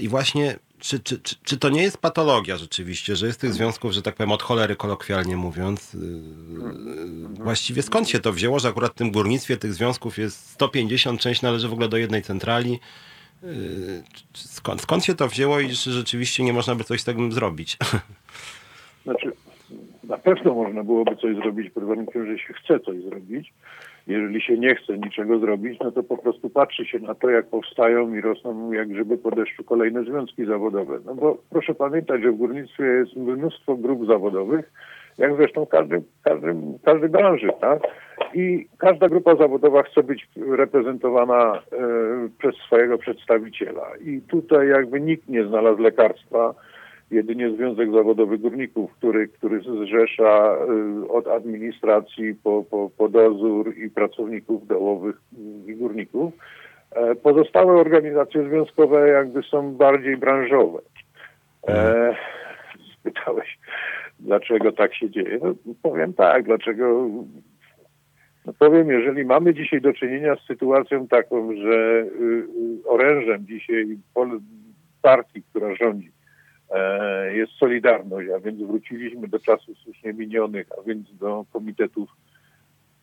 I właśnie czy, czy, czy, czy, to nie jest patologia rzeczywiście, że jest tych związków, że tak powiem, od cholery kolokwialnie mówiąc? Yy, właściwie skąd się to wzięło, że akurat w tym górnictwie tych związków jest 150, część należy w ogóle do jednej centrali? Yy, skąd, skąd się to wzięło i że rzeczywiście nie można by coś z tego zrobić? Znaczy, na pewno można byłoby coś zrobić pod warunkiem, że się chce coś zrobić jeżeli się nie chce niczego zrobić, no to po prostu patrzy się na to, jak powstają i rosną jak grzyby po deszczu kolejne związki zawodowe. No bo proszę pamiętać, że w górnictwie jest mnóstwo grup zawodowych, jak zresztą każdy, każdy, każdy branży, tak? I każda grupa zawodowa chce być reprezentowana e, przez swojego przedstawiciela. I tutaj jakby nikt nie znalazł lekarstwa, jedynie Związek Zawodowy Górników, który, który zrzesza y, od administracji po, po, po dozór i pracowników dołowych i górników. E, pozostałe organizacje związkowe jakby są bardziej branżowe. E, spytałeś, dlaczego tak się dzieje? No, powiem tak, dlaczego no powiem, jeżeli mamy dzisiaj do czynienia z sytuacją taką, że y, y, orężem dzisiaj partii, która rządzi, jest Solidarność, a więc wróciliśmy do czasów słusznie minionych, a więc do komitetów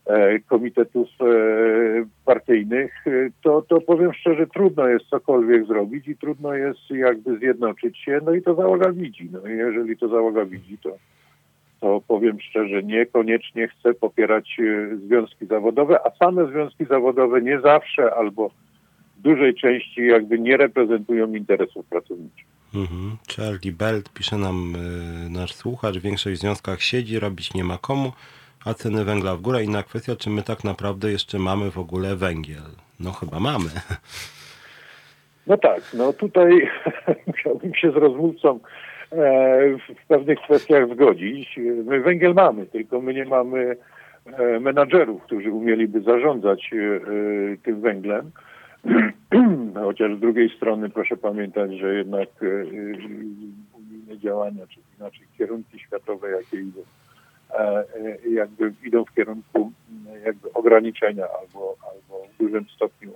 e, komitetów e, partyjnych, to, to powiem szczerze, trudno jest cokolwiek zrobić i trudno jest jakby zjednoczyć się, no i to załoga widzi. No i jeżeli to załoga widzi, to, to powiem szczerze, niekoniecznie chce popierać związki zawodowe, a same związki zawodowe nie zawsze albo w dużej części jakby nie reprezentują interesów pracowniczych. Mhm. Charlie Belt pisze nam y, nasz słuchacz, większość w związkach siedzi, robić nie ma komu, a ceny węgla w górę. Inna kwestia, czy my tak naprawdę jeszcze mamy w ogóle węgiel? No chyba mamy. No tak, no tutaj musiałbym się z rozmówcą e, w pewnych kwestiach zgodzić. My węgiel mamy, tylko my nie mamy e, menadżerów, którzy umieliby zarządzać e, tym węglem. Chociaż z drugiej strony proszę pamiętać, że jednak unijne działania, czy inaczej kierunki światowe, jakie idą, jakby idą w kierunku jakby ograniczenia albo, albo w dużym stopniu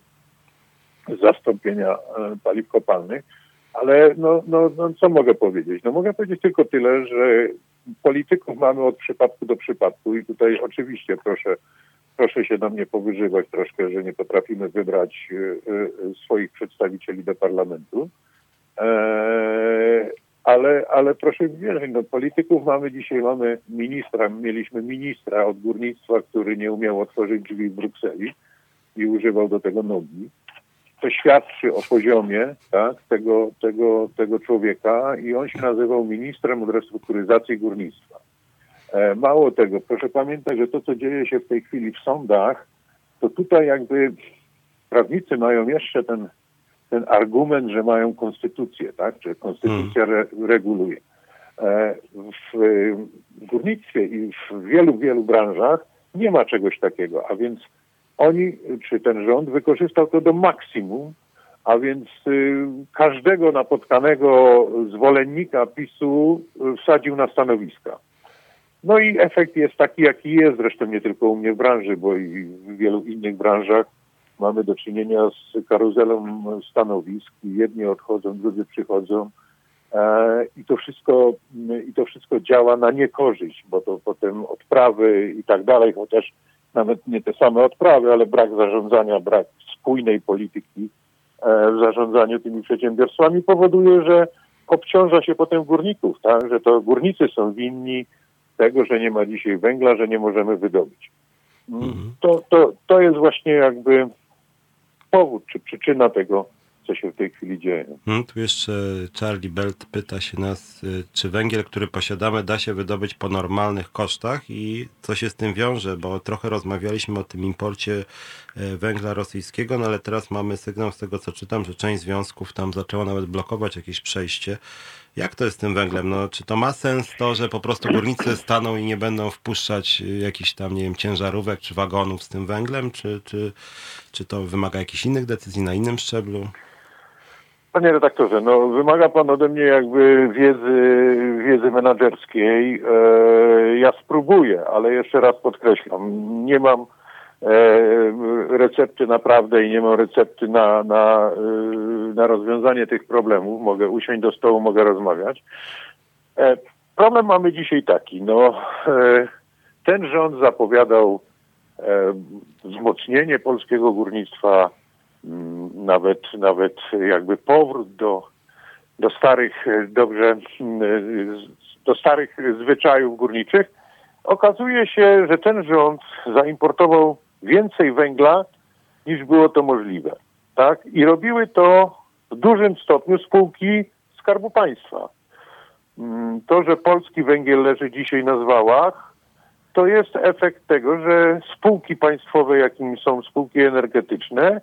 zastąpienia e, paliw kopalnych. Ale no, no, no, co mogę powiedzieć? No mogę powiedzieć tylko tyle, że polityków mamy od przypadku do przypadku i tutaj oczywiście proszę, proszę się na mnie powyżywać troszkę, że nie potrafimy wybrać y, y, swoich przedstawicieli do parlamentu. E, ale, ale proszę wierzyć, no polityków mamy dzisiaj, mamy ministra, mieliśmy ministra od górnictwa, który nie umiał otworzyć drzwi w Brukseli i używał do tego nogi to świadczy o poziomie tak, tego, tego, tego człowieka i on się nazywał ministrem od restrukturyzacji górnictwa. E, mało tego, proszę pamiętać, że to, co dzieje się w tej chwili w sądach, to tutaj jakby prawnicy mają jeszcze ten, ten argument, że mają konstytucję, tak, że konstytucja re, reguluje. E, w, górnictwie i w wielu, wielu branżach nie ma czegoś takiego, a więc oni, czy ten rząd wykorzystał to do maksimum, a więc y, każdego napotkanego zwolennika PiSu wsadził na stanowiska. No i efekt jest taki, jaki jest, zresztą nie tylko u mnie w branży, bo i w wielu innych branżach mamy do czynienia z karuzelą stanowisk. Jedni odchodzą, drudzy przychodzą. E, I to wszystko, i to wszystko działa na niekorzyść, bo to potem odprawy i tak dalej, chociaż nawet nie te same odprawy, ale brak zarządzania, brak spójnej polityki e, w zarządzaniu tymi przedsiębiorstwami powoduje, że obciąża się potem górników, tak? że to górnicy są winni tego, że nie ma dzisiaj węgla, że nie możemy wydobyć. Mhm. To, to, to jest właśnie jakby powód czy przyczyna tego, co się w tej chwili dzieje. Hmm, tu jeszcze Charlie Belt pyta się nas, y, czy węgiel, który posiadamy, da się wydobyć po normalnych kosztach i co się z tym wiąże, bo trochę rozmawialiśmy o tym imporcie y, węgla rosyjskiego, no ale teraz mamy sygnał z tego, co czytam, że część związków tam zaczęła nawet blokować jakieś przejście. Jak to jest z tym węglem? No, czy to ma sens to, że po prostu górnicy staną i nie będą wpuszczać y, jakichś tam, nie wiem, ciężarówek czy wagonów z tym węglem, czy, czy, czy to wymaga jakichś innych decyzji na innym szczeblu? Panie redaktorze, no wymaga pan ode mnie jakby wiedzy, wiedzy menedżerskiej. E, ja spróbuję, ale jeszcze raz podkreślam, nie mam recepty naprawdę i nie mam recepty na, na, e, na rozwiązanie tych problemów. Mogę usiąść do stołu, mogę rozmawiać. E, problem mamy dzisiaj taki, no e, ten rząd zapowiadał e, wzmocnienie polskiego górnictwa, Mm, nawet, nawet jakby powrót do, do starych, dobrze, do starych zwyczajów górniczych, okazuje się, że ten rząd zaimportował więcej węgla niż było to możliwe. Tak? I robiły to w dużym stopniu spółki Skarbu Państwa. Mm, to, że polski węgiel leży dzisiaj na zwałach, to jest efekt tego, że spółki państwowe, jakimi są spółki energetyczne,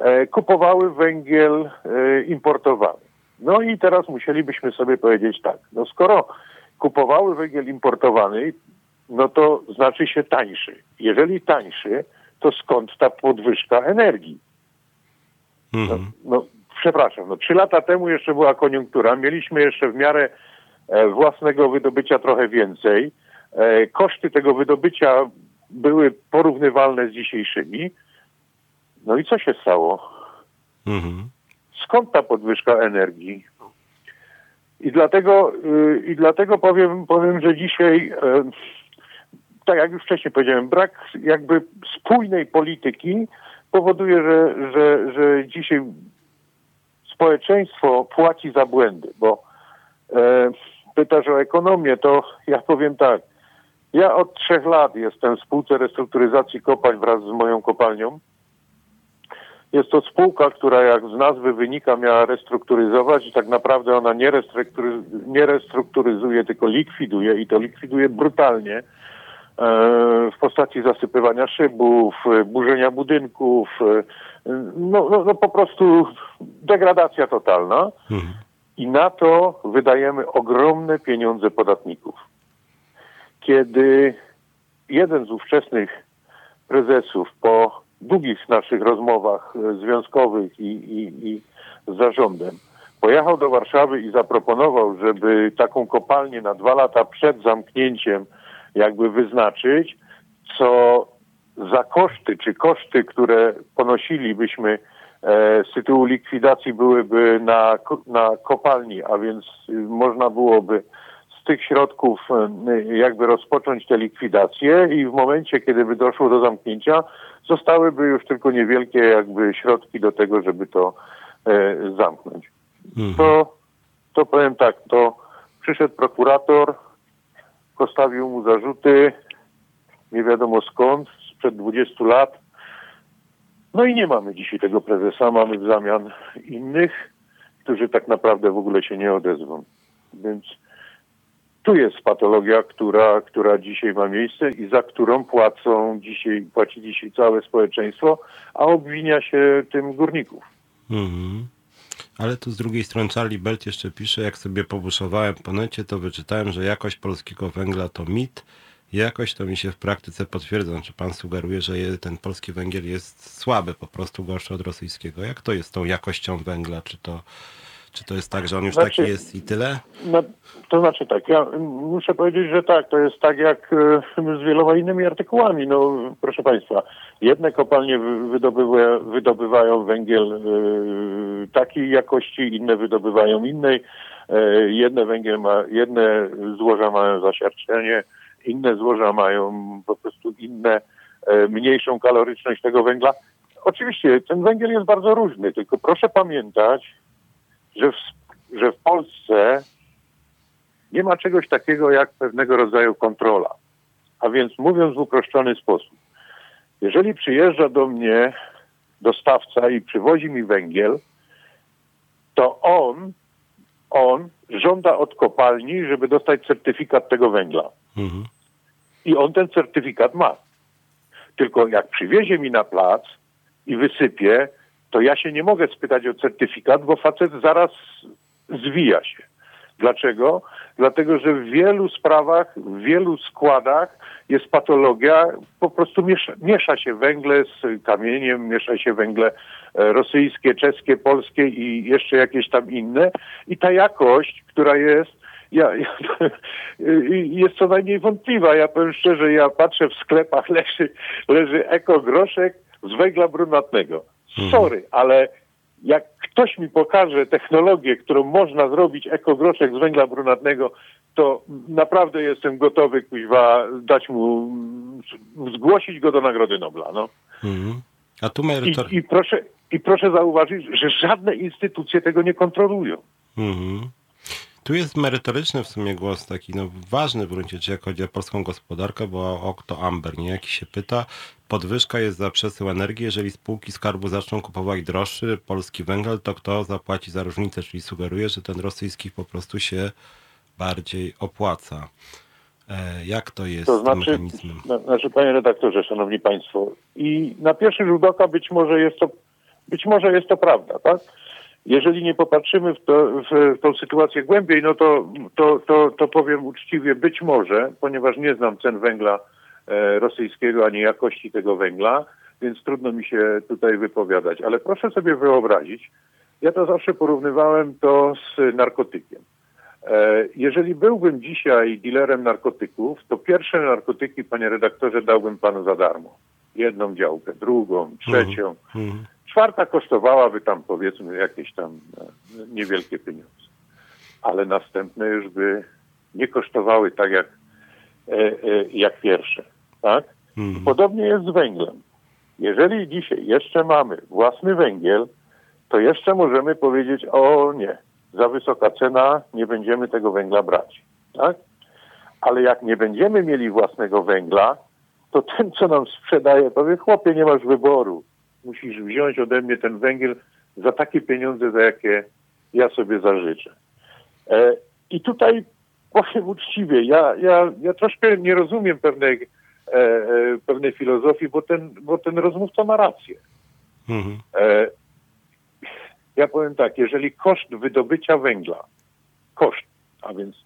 E, kupowały węgiel e, importowany. No i teraz musielibyśmy sobie powiedzieć tak, no skoro kupowały węgiel importowany, no to znaczy się tańszy. Jeżeli tańszy, to skąd ta podwyżka energii? No, mhm. no, przepraszam, no trzy lata temu jeszcze była koniunktura, mieliśmy jeszcze w miarę e, własnego wydobycia trochę więcej. Koszty tego wydobycia były porównywalne z dzisiejszymi. No i co się stało? Mhm. Skąd ta podwyżka energii? I dlatego, yy, i dlatego powiem, powiem, że dzisiaj, yy, tak jak już wcześniej powiedziałem, brak jakby spójnej polityki powoduje, że, że, że dzisiaj społeczeństwo płaci za błędy, bo yy, pytasz o ekonomię, to ja powiem tak. Ja od trzech lat jestem w spółce restrukturyzacji kopalń wraz z moją kopalnią Jest to spółka, która jak z nazwy wynika miała restrukturyzować i tak naprawdę ona nie, restruktury, nie restrukturyzuje, tylko likwiduje i to likwiduje brutalnie e, w postaci zasypywania szybów, e, burzenia budynków, e, no, no, no po prostu degradacja totalna. Mhm. I na to wydajemy ogromne pieniądze podatników. Kiedy jeden z ówczesnych prezesów po długich naszych rozmowach e, związkowych i, i, i z zarządem pojechał do Warszawy i zaproponował, żeby taką kopalnię na dwa lata przed zamknięciem jakby wyznaczyć, co za koszty, czy koszty, które ponosilibyśmy e, z tytułu likwidacji byłyby na, na kopalni, a więc można byłoby z tych środków e, jakby rozpocząć te likwidacje i w momencie, kiedy by doszło do zamknięcia, zostałyby już tylko niewielkie jakby środki do tego, żeby to e, zamknąć. Mhm. To, to powiem tak, to przyszedł prokurator, postawił mu zarzuty, nie wiadomo skąd, sprzed 20 lat. No i nie mamy dzisiaj tego prezesa, mamy w zamian innych, którzy tak naprawdę w ogóle się nie odezwą. Więc tu jest patologia, która, która dzisiaj ma miejsce i za którą płacą dzisiaj, płaci dzisiaj całe społeczeństwo, a obwinia się tym górników. Mhm. Ale tu z drugiej strony Charlie Belt jeszcze pisze, jak sobie pobuszowałem po necie, to wyczytałem, że jakość polskiego węgla to mit. Jakoś to mi się w praktyce potwierdza. Czy pan sugeruje, że ten polski węgiel jest słaby, po prostu gorszy od rosyjskiego? Jak to jest z tą jakością węgla? Czy to czy to jest tak, że on już znaczy, taki jest i tyle? No, to znaczy tak, ja muszę powiedzieć, że tak, to jest tak jak e, z wieloma innymi artykułami. No, proszę Państwa, jedne kopalnie wydobywa, wydobywają węgiel y, takiej jakości, inne wydobywają innej. Y, jedne węgiel ma, jedne złoża mają zasiarczenie, inne złoża mają po prostu inne, mniejszą kaloryczność tego węgla. Oczywiście ten węgiel jest bardzo różny, tylko proszę pamiętać, że w, że w Polsce nie ma czegoś takiego jak pewnego rodzaju kontrola. A więc mówiąc w uproszczony sposób, jeżeli przyjeżdża do mnie dostawca i przywozi mi węgiel, to on, on żąda od kopalni, żeby dostać certyfikat tego węgla. Mhm. I on ten certyfikat ma. Tylko jak przywiezie mi na plac i wysypie, to ja się nie mogę spytać o certyfikat, bo facet zaraz zwija się. Dlaczego? Dlatego, że w wielu sprawach, w wielu składach jest patologia, po prostu miesza, miesza się węgle z kamieniem, miesza się węgle e, rosyjskie, czeskie, polskie i jeszcze jakieś tam inne. I ta jakość, która jest, ja, ja, jest co najmniej wątpliwa. Ja powiem szczerze, ja patrzę w sklepach, leży, leży ekogroszek z węgla brunatnego. Mhm. Sorry, ale jak ktoś mi pokaże technologię, którą można zrobić ekogroszek z węgla brunatnego, to naprawdę jestem gotowy kuźwa, dać mu, zgłosić go do Nagrody Nobla. No. Mhm. A tu I, I, proszę, I proszę zauważyć, że żadne instytucje tego nie kontrolują. Mhm. Tu jest merytoryczny w sumie głos, taki no, ważny w gruncie rzeczy, jak chodzi o polską gospodarkę, bo o kto Amber, nie? Jaki się pyta, podwyżka jest za przesył energii, jeżeli spółki skarbu zaczną kupować droższy polski węgiel, to kto zapłaci za różnicę, czyli sugeruje, że ten rosyjski po prostu się bardziej opłaca. E, jak to jest to znaczy, mechanizmem? Znaczy, panie redaktorze, szanowni państwo, i na pierwszy rzut oka być może jest to, być może jest to prawda, tak? Jeżeli nie popatrzymy w, to, w tą sytuację głębiej, no to, to, to, to powiem uczciwie, być może, ponieważ nie znam cen węgla e, rosyjskiego ani jakości tego węgla, więc trudno mi się tutaj wypowiadać. Ale proszę sobie wyobrazić, ja to zawsze porównywałem to z narkotykiem. E, jeżeli byłbym dzisiaj dealerem narkotyków, to pierwsze narkotyki, panie redaktorze, dałbym panu za darmo. Jedną działkę, drugą, trzecią. Mm -hmm czwarta kosztowałaby tam powiedzmy jakieś tam e, niewielkie pieniądze. Ale następne już by nie kosztowały tak jak, e, e, jak pierwsze. Tak? Mhm. Podobnie jest z węglem. Jeżeli dzisiaj jeszcze mamy własny węgiel, to jeszcze możemy powiedzieć, o nie, za wysoka cena, nie będziemy tego węgla brać. Tak? Ale jak nie będziemy mieli własnego węgla, to ten, co nam sprzedaje, powie, chłopie, nie masz wyboru musisz wziąć ode mnie ten węgiel za takie pieniądze, za jakie ja sobie zażyczę. E, I tutaj powiem uczciwie, ja, ja, ja troszkę nie rozumiem pewnej, e, e, pewnej filozofii, bo ten, bo ten rozmówca ma rację. Mhm. E, ja powiem tak, jeżeli koszt wydobycia węgla, koszt, a więc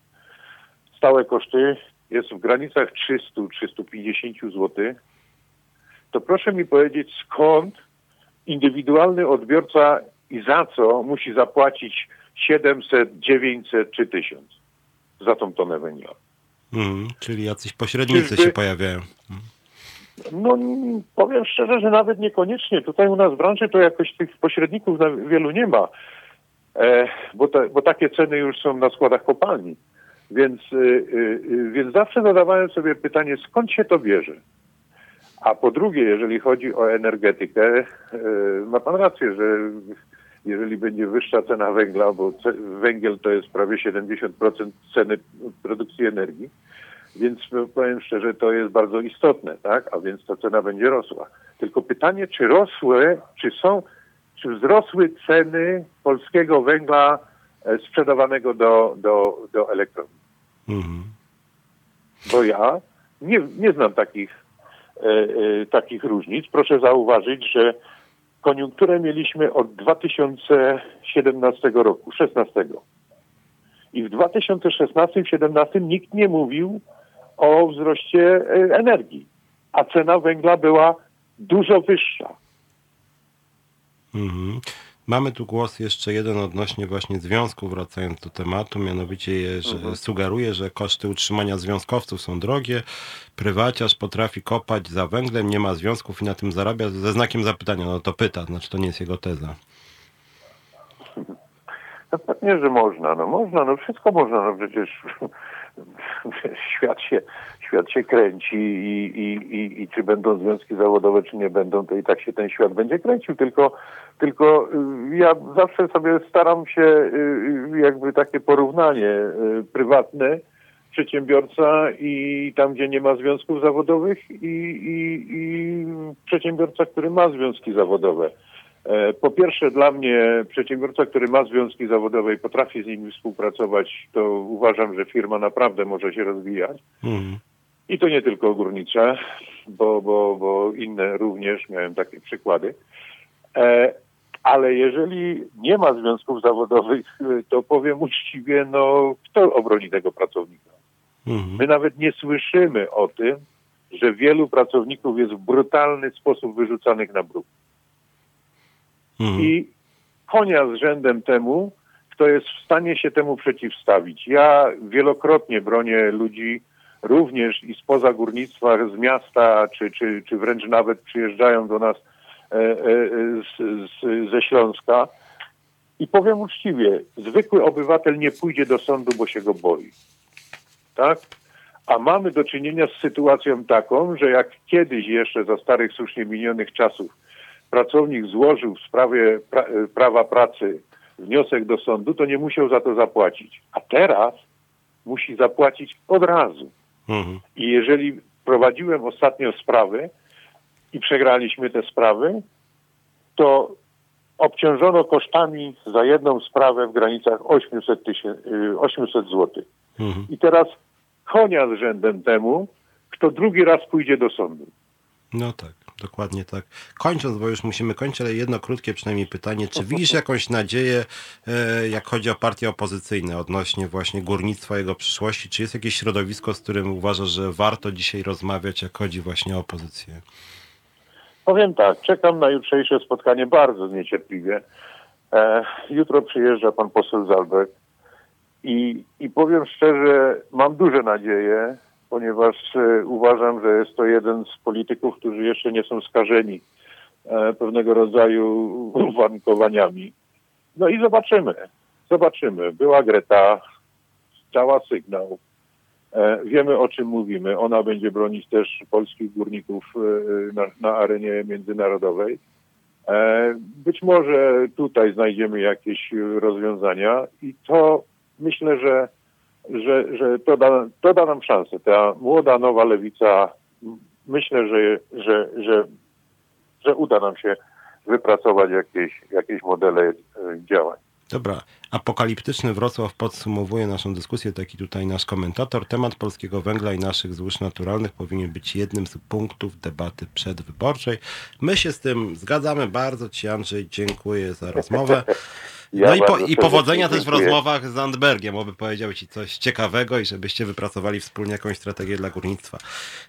stałe koszty jest w granicach 300-350 zł, to proszę mi powiedzieć, skąd indywidualny odbiorca i za co musi zapłacić 700, 900 czy 1000 za tą tonę węgla. Mhm. Czyli jacyś pośrednicy Czyżby- się pojawiają. No n- powiem szczerze, że nawet niekoniecznie. Tutaj u nas w branży to jakoś tych pośredników wielu nie ma, e, bo, bo takie ceny już są na składach kopalni. Więc, y, y, więc zawsze zadawałem sobie pytanie, skąd się to bierze? A po drugie, jeżeli chodzi o energetykę, e, ma pan rację, że jeżeli będzie wyższa cena węgla, bo węgiel to jest prawie 70% ceny produkcji energii, więc no, powiem szczerze, to jest bardzo istotne, tak? A więc ta cena będzie rosła. Tylko pytanie, czy rosły, czy są, czy wzrosły ceny polskiego węgla e, sprzedawanego do, do, do elektrowni? Mhm. Bo ja nie, nie znam takich, takich różnic. Proszę zauważyć, że koniunkturę mieliśmy od 2017 roku, 16. I w 2016-17 nikt nie mówił o wzroście e, energii, a cena węgla była dużo wyższa. Mhm. Mamy tu głos jeszcze jeden odnośnie właśnie związków, wracając do tematu, mianowicie że sugeruje, że koszty utrzymania związkowców są drogie, prywaciarz potrafi kopać za węglem, nie ma związków i na tym zarabia, ze znakiem zapytania, no to pyta, znaczy to nie jest jego teza. No pewnie, że można, no można, no wszystko można, no przecież świat się, świat się kręci i, i, i, i czy będą związki zawodowe, czy nie będą, to i tak się ten świat będzie kręcił, tylko, tylko y, ja zawsze sobie staram się y, y, jakby takie porównanie prywatne, przedsiębiorca i tam, gdzie nie ma związków zawodowych i, i, i przedsiębiorca, który ma związki zawodowe. E, Po pierwsze, dla mnie przedsiębiorca, który ma związki zawodowe i potrafi z nimi współpracować, to uważam, że firma naprawdę może się rozwijać. Mhm. I to nie tylko górnicze, bo, bo, bo inne również miałem takie przykłady. E, ale jeżeli nie ma związków zawodowych, to powiem uczciwie, no kto obroni tego pracownika? Mhm. My nawet nie słyszymy o tym, że wielu pracowników jest w brutalny sposób wyrzucanych na bruk. Mhm. I konia z rzędem temu, kto jest w stanie się temu przeciwstawić. Ja wielokrotnie bronię ludzi również i spoza górnictwa, z miasta, czy, czy, czy wręcz nawet przyjeżdżają do nas e, e, z, z, ze Śląska. I powiem uczciwie, zwykły obywatel nie pójdzie do sądu, bo się go boi. Tak? A mamy do czynienia z sytuacją taką, że jak kiedyś jeszcze za starych, słusznie minionych czasów pracownik złożył w sprawie pra prawa pracy wniosek do sądu, to nie musiał za to zapłacić. A teraz musi zapłacić od razu. Mhm. I jeżeli prowadziłem ostatnio sprawy i przegraliśmy te sprawy, to obciążono kosztami za jedną sprawę w granicach 800, tysię- y, 800 zł. Mhm. I teraz konia z rzędem temu, kto drugi raz pójdzie do sądu. No tak, dokładnie tak. Kończąc, bo już musimy kończyć, ale jedno krótkie przynajmniej pytanie. Czy widzisz jakąś nadzieję, e, jak chodzi o partie opozycyjne odnośnie właśnie górnictwa, jego przyszłości? Czy jest jakieś środowisko, z którym uważasz, że warto dzisiaj rozmawiać, jak chodzi właśnie o opozycję? Powiem tak, czekam na jutrzejsze spotkanie bardzo niecierpliwie. E, jutro przyjeżdża pan poseł Zalbek i, i powiem szczerze, mam duże nadzieje, ponieważ e, uważam, że jest to jeden z polityków, którzy jeszcze nie są skażeni e, pewnego rodzaju uwarunkowaniami. No i zobaczymy, zobaczymy. Była Greta, działa sygnał. E, Wiemy o czym mówimy. Ona będzie bronić też polskich górników na, na arenie międzynarodowej. Być może tutaj znajdziemy jakieś rozwiązania i to myślę, że, że, że to, da, to da nam szansę. Ta młoda, nowa lewica, myślę, że, że, że, że uda nam się wypracować jakieś, jakieś modele e, działań. Dobra. Apokaliptyczny Wrocław podsumowuje naszą dyskusję, taki tutaj nasz komentator. Temat polskiego węgla i naszych złóż naturalnych powinien być jednym z punktów debaty przedwyborczej. My się z tym zgadzamy. Bardzo Ci, Andrzej, dziękuję za rozmowę. Ja no i, po, i powodzenia też w rozmowach z Andbergiem, oby powiedział Ci coś ciekawego i żebyście wypracowali wspólnie jakąś strategię dla górnictwa.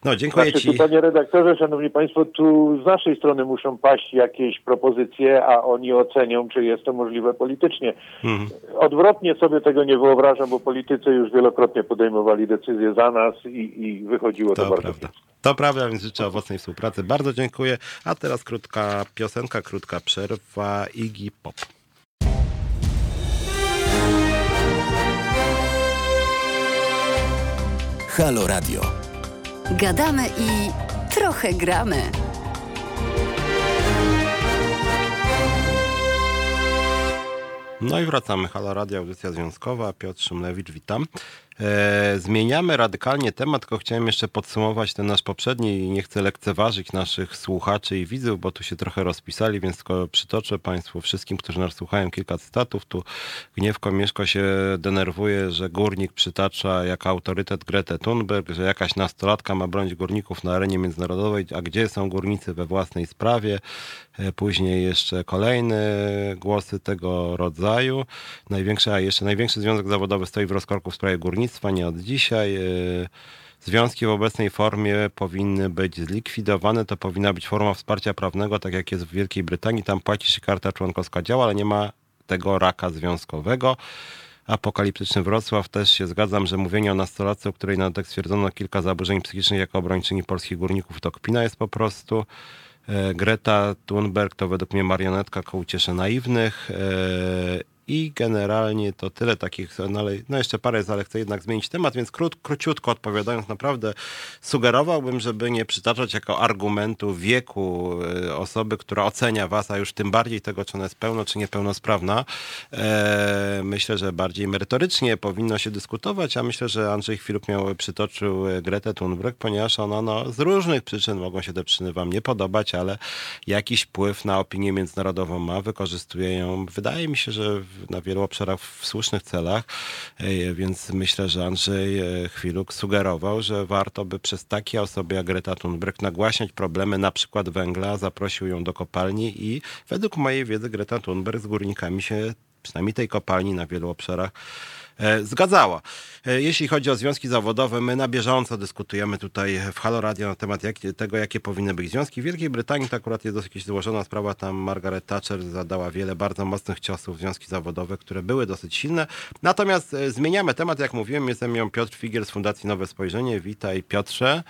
No, dziękuję Znaczy, Ci. tu, panie redaktorze, szanowni państwo, tu z naszej strony muszą paść jakieś propozycje, a oni ocenią, czy jest to możliwe politycznie. Mhm. Odwrotnie sobie tego nie wyobrażam, bo politycy już wielokrotnie podejmowali decyzje za nas i, i wychodziło to, To bardzo prawda. To prawda, więc życzę owocnej współpracy. Bardzo dziękuję. A teraz krótka piosenka, krótka przerwa. Iggy Pop. Halo Radio. Gadamy i trochę gramy. No i wracamy. Halo Radio, audycja związkowa. Piotr Szymlewicz, witam. E, zmieniamy radykalnie temat, tylko chciałem jeszcze podsumować ten nasz poprzedni i nie chcę lekceważyć naszych słuchaczy i widzów, bo tu się trochę rozpisali, więc tylko przytoczę Państwu wszystkim, którzy nas słuchają, kilka cytatów. Tu Gniewko Mieszko się denerwuje, że górnik przytacza jako autorytet Gretę Thunberg, że jakaś nastolatka ma bronić górników na arenie międzynarodowej, a gdzie są górnicy we własnej sprawie? E, Później jeszcze kolejne głosy tego rodzaju. Największy, a jeszcze największy związek zawodowy stoi w rozkorku w sprawie górnictwa, nie od dzisiaj. E, Związki w obecnej formie powinny być zlikwidowane. To powinna być forma wsparcia prawnego, tak jak jest w Wielkiej Brytanii. Tam płaci się karta członkowska działa, ale nie ma tego raka związkowego. Apokaliptyczny Wrocław też się zgadzam, że mówienie o nastolatce, u której na stwierdzono kilka zaburzeń psychicznych jako obrończyni polskich górników, to kpina jest po prostu. E, Greta Thunberg to według mnie marionetka ku uciesze naiwnych. I generalnie to tyle takich, no, no jeszcze parę jest, ale chcę jednak zmienić temat, więc krót, króciutko odpowiadając, naprawdę sugerowałbym, żeby nie przytaczać jako argumentu wieku e, osoby, która ocenia was, a już tym bardziej tego, czy ona jest pełno, czy niepełnosprawna. E, myślę, że bardziej merytorycznie powinno się dyskutować, a myślę, że Andrzej Chwiluk miał, przytoczył e, Gretę Thunberg, ponieważ ona no, z różnych przyczyn, mogą się te przyczyny wam nie podobać, ale jakiś wpływ na opinię międzynarodową ma, wykorzystuje ją, wydaje mi się, że na wielu obszarach w słusznych celach, E, więc myślę, że Andrzej e, Chwiluk sugerował, że warto by przez takie osoby jak Greta Thunberg nagłaśniać problemy na przykład węgla, zaprosił ją do kopalni i według mojej wiedzy Greta Thunberg z górnikami się przynajmniej tej kopalni na wielu obszarach zgadzała. E, Jeśli chodzi o związki zawodowe, my na bieżąco dyskutujemy tutaj w Halo Radio na temat jak, tego, jakie powinny być związki. W Wielkiej Brytanii to akurat jest dosyć złożona sprawa. Tam Margaret Thatcher zadała wiele bardzo mocnych ciosów w związki zawodowe, które były dosyć silne. Natomiast e, zmieniamy temat, jak mówiłem, jest ze mną Piotr Figiel z Fundacji Nowe Spojrzenie. Witaj Piotrze.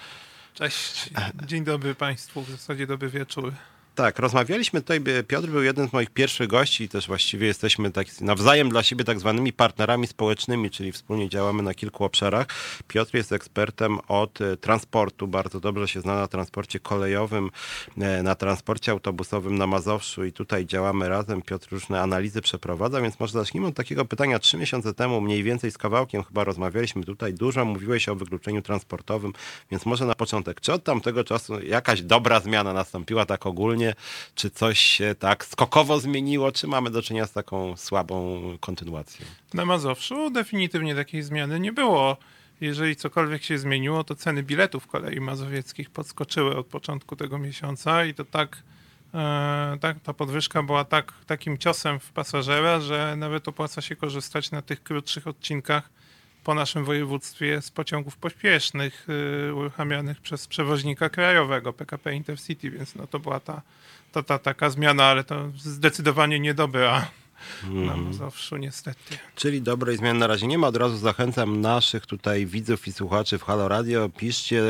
Cześć, dzień dobry Państwu, w zasadzie dobry wieczór. Tak, rozmawialiśmy tutaj, Piotr był jeden z moich pierwszych gości i też właściwie jesteśmy tak nawzajem dla siebie tak zwanymi partnerami społecznymi, czyli wspólnie działamy na kilku obszarach. Piotr jest ekspertem od e, transportu, bardzo dobrze się zna na transporcie kolejowym, e, na transporcie autobusowym na Mazowszu i tutaj działamy razem. Piotr różne analizy przeprowadza, więc może zacznijmy od takiego pytania. Trzy miesiące temu, mniej więcej z kawałkiem chyba rozmawialiśmy tutaj dużo, mówiłeś o wykluczeniu transportowym, więc może na początek, czy od tamtego czasu jakaś dobra zmiana nastąpiła tak ogólnie, czy coś się tak skokowo zmieniło, czy mamy do czynienia z taką słabą kontynuacją? Na Mazowszu definitywnie takiej zmiany nie było. Jeżeli cokolwiek się zmieniło, to ceny biletów kolei mazowieckich podskoczyły od początku tego miesiąca i to tak, e, tak ta podwyżka była tak, takim ciosem w pasażera, że nawet opłaca się korzystać na tych krótszych odcinkach po naszym województwie z pociągów pośpiesznych y, uruchamianych przez przewoźnika krajowego PKP Intercity, więc no to była ta, ta, ta taka zmiana, ale to zdecydowanie niedobra na Mazowszu niestety. Czyli dobrej zmiany na razie nie ma. Od razu zachęcam naszych tutaj widzów i słuchaczy w Halo Radio. Piszcie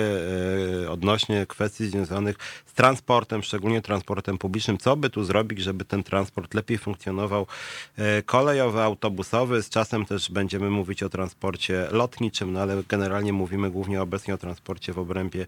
e, odnośnie kwestii związanych z transportem, szczególnie transportem publicznym. Co by tu zrobić, żeby ten transport lepiej funkcjonował? E, kolejowy, autobusowy. Z czasem też będziemy mówić o transporcie lotniczym, no ale generalnie mówimy głównie obecnie o transporcie w obrębie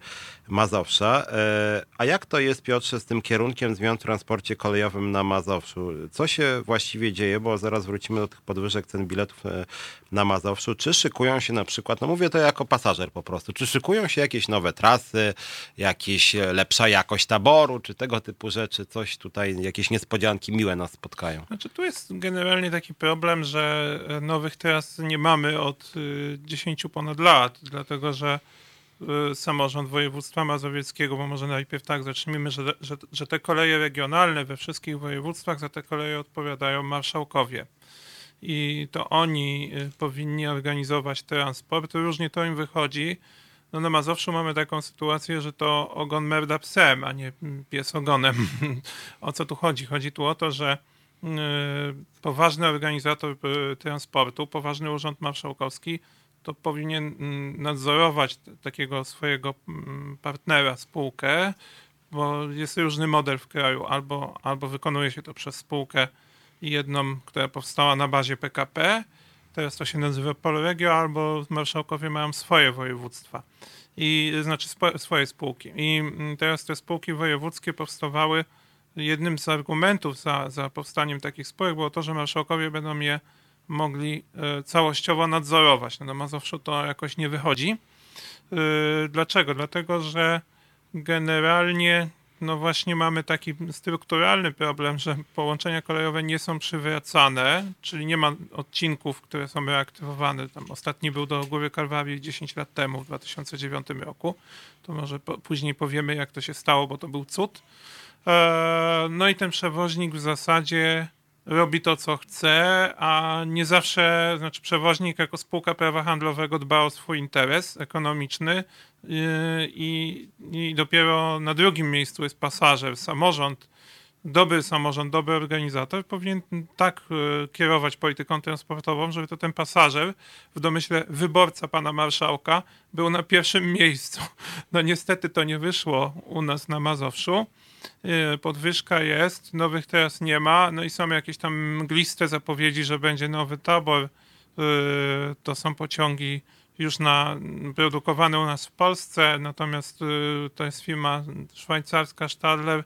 Mazowsza. E, a jak to jest, Piotrze, z tym kierunkiem zmian w transporcie kolejowym na Mazowszu? Co się właściwie dzieje, bo zaraz wrócimy do tych podwyżek cen biletów e, na Mazowszu. Czy szykują się na przykład, no mówię to jako pasażer po prostu, czy szykują się jakieś nowe trasy, jakieś e, lepsza jakość taboru, czy tego typu rzeczy, coś tutaj, jakieś niespodzianki miłe nas spotkają? Znaczy tu jest generalnie taki problem, że nowych tras nie mamy od 10 ponad lat, dlatego że samorząd województwa mazowieckiego, bo może najpierw tak zacznijmy, że, że, że te koleje regionalne we wszystkich województwach za te koleje odpowiadają marszałkowie. I to oni y, powinni organizować transport. Różnie to im wychodzi. No na Mazowszu mamy taką sytuację, że to ogon merda psem, a nie pies ogonem. o co tu chodzi? Chodzi tu o to, że y, poważny organizator transportu, poważny urząd marszałkowski to powinien mm, nadzorować takiego swojego mm, partnera, spółkę, bo jest różny model w kraju. Albo, albo wykonuje się to przez spółkę jedną, która powstała na bazie PKP, teraz to się nazywa Polregio, albo marszałkowie mają swoje województwa. I znaczy swoje spółki. I mm, teraz te spółki wojewódzkie powstawały. Jednym z argumentów za, za powstaniem takich spółek było to, że marszałkowie będą je mogli e, całościowo nadzorować. No na Mazowszu to jakoś nie wychodzi. E, dlaczego? Dlatego, że generalnie no właśnie mamy taki strukturalny problem, że połączenia kolejowe nie są przywracane, czyli nie ma odcinków, które są reaktywowane. Tam ostatni był do Góry Kalwarii 10 lat temu, w 2009 roku. To może po, później powiemy, jak to się stało, bo to był cud. E, no i ten przewoźnik w zasadzie robi to, co chce, a nie zawsze, znaczy przewoźnik jako spółka prawa handlowego dba o swój interes ekonomiczny yy, i, i dopiero na drugim miejscu jest pasażer, samorząd, dobry samorząd, dobry organizator powinien tak yy, kierować polityką transportową, żeby to ten pasażer, w domyśle wyborca pana marszałka, był na pierwszym miejscu. No niestety to nie wyszło u nas na Mazowszu. Y, podwyżka jest, nowych teraz nie ma, no i są jakieś tam mgliste zapowiedzi, że będzie nowy tabor. Y, to są pociągi już na, produkowane u nas w Polsce, natomiast y, to jest firma szwajcarska Stadler.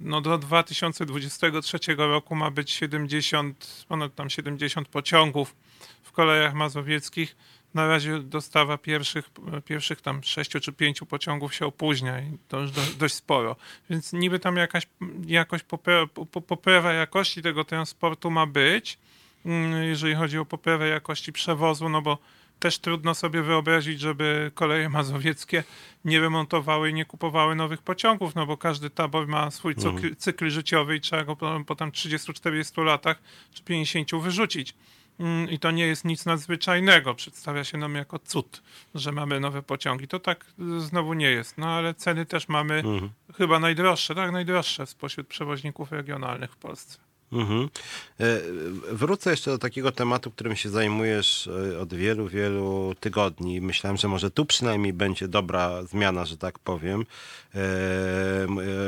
No do 2023 roku ma być 70, ponad tam 70 pociągów w kolejach mazowieckich na razie dostawa pierwszych, pierwszych tam sześciu czy pięciu pociągów się opóźnia i to już do, dość sporo. Więc niby tam jakaś jakoś poprawa, poprawa jakości tego transportu ma być, mm, jeżeli chodzi o poprawę jakości przewozu, no bo też trudno sobie wyobrazić, żeby koleje mazowieckie nie remontowały i nie kupowały nowych pociągów, no bo każdy tabor ma swój cykl, mhm. cykl życiowy i trzeba go po, po tam 30-40 latach czy 50 wyrzucić. Mm, i to nie jest nic nadzwyczajnego. Przedstawia się nam jako cud, że mamy nowe pociągi. To tak znowu nie jest. No ale ceny też mamy mhm. chyba najdroższe, tak? Najdroższe spośród przewoźników regionalnych w Polsce. Mhm. E, wrócę jeszcze do takiego tematu, którym się zajmujesz e, od wielu, wielu tygodni. Myślałem, że może tu przynajmniej będzie dobra zmiana, że tak powiem. E,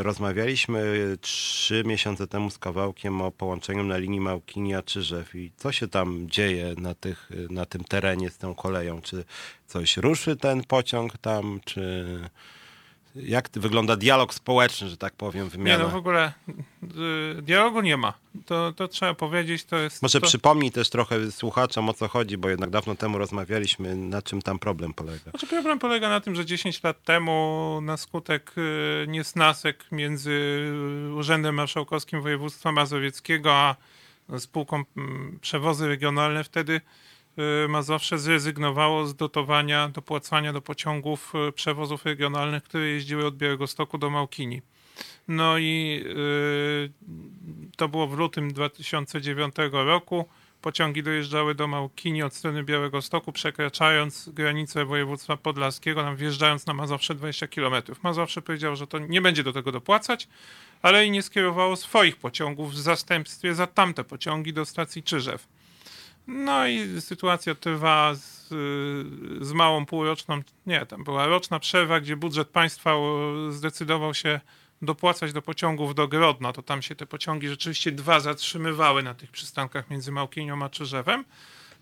rozmawialiśmy trzy miesiące temu z kawałkiem o połączeniu na linii Małkinia-Czyżew i co się tam dzieje na, tych, na tym terenie z tą koleją? Czy coś ruszy ten pociąg tam, czy jak wygląda dialog społeczny, że tak powiem, wymiana? Nie, no w ogóle y, dialogu nie ma. To, to trzeba powiedzieć, to jest... Może to... przypomnij też trochę słuchaczom, o co chodzi, bo jednak dawno temu rozmawialiśmy, na czym tam problem polega. Znaczy problem polega na tym, że 10 lat temu na skutek y, niesnasek między Urzędem Marszałkowskim Województwa Mazowieckiego a spółką mm, Przewozy Regionalne wtedy Y, Mazowsze zrezygnowało z dotowania, dopłacania do pociągów y, przewozów regionalnych, które jeździły od Białegostoku do Małkini. No i y, to było w lutym 2009 roku. Pociągi dojeżdżały do Małkini od strony Białego Stoku, przekraczając granicę województwa podlaskiego, tam wjeżdżając na Mazowsze 20 km. Mazowsze powiedział, że to nie będzie do tego dopłacać, ale i nie skierowało swoich pociągów w zastępstwie za tamte pociągi do stacji Czyżew. No i sytuacja trwa z, z małą półroczną, nie, tam była roczna przerwa, gdzie budżet państwa zdecydował się dopłacać do pociągów do Grodna, to tam się te pociągi rzeczywiście dwa zatrzymywały na tych przystankach między Małkinią a Czyżewem.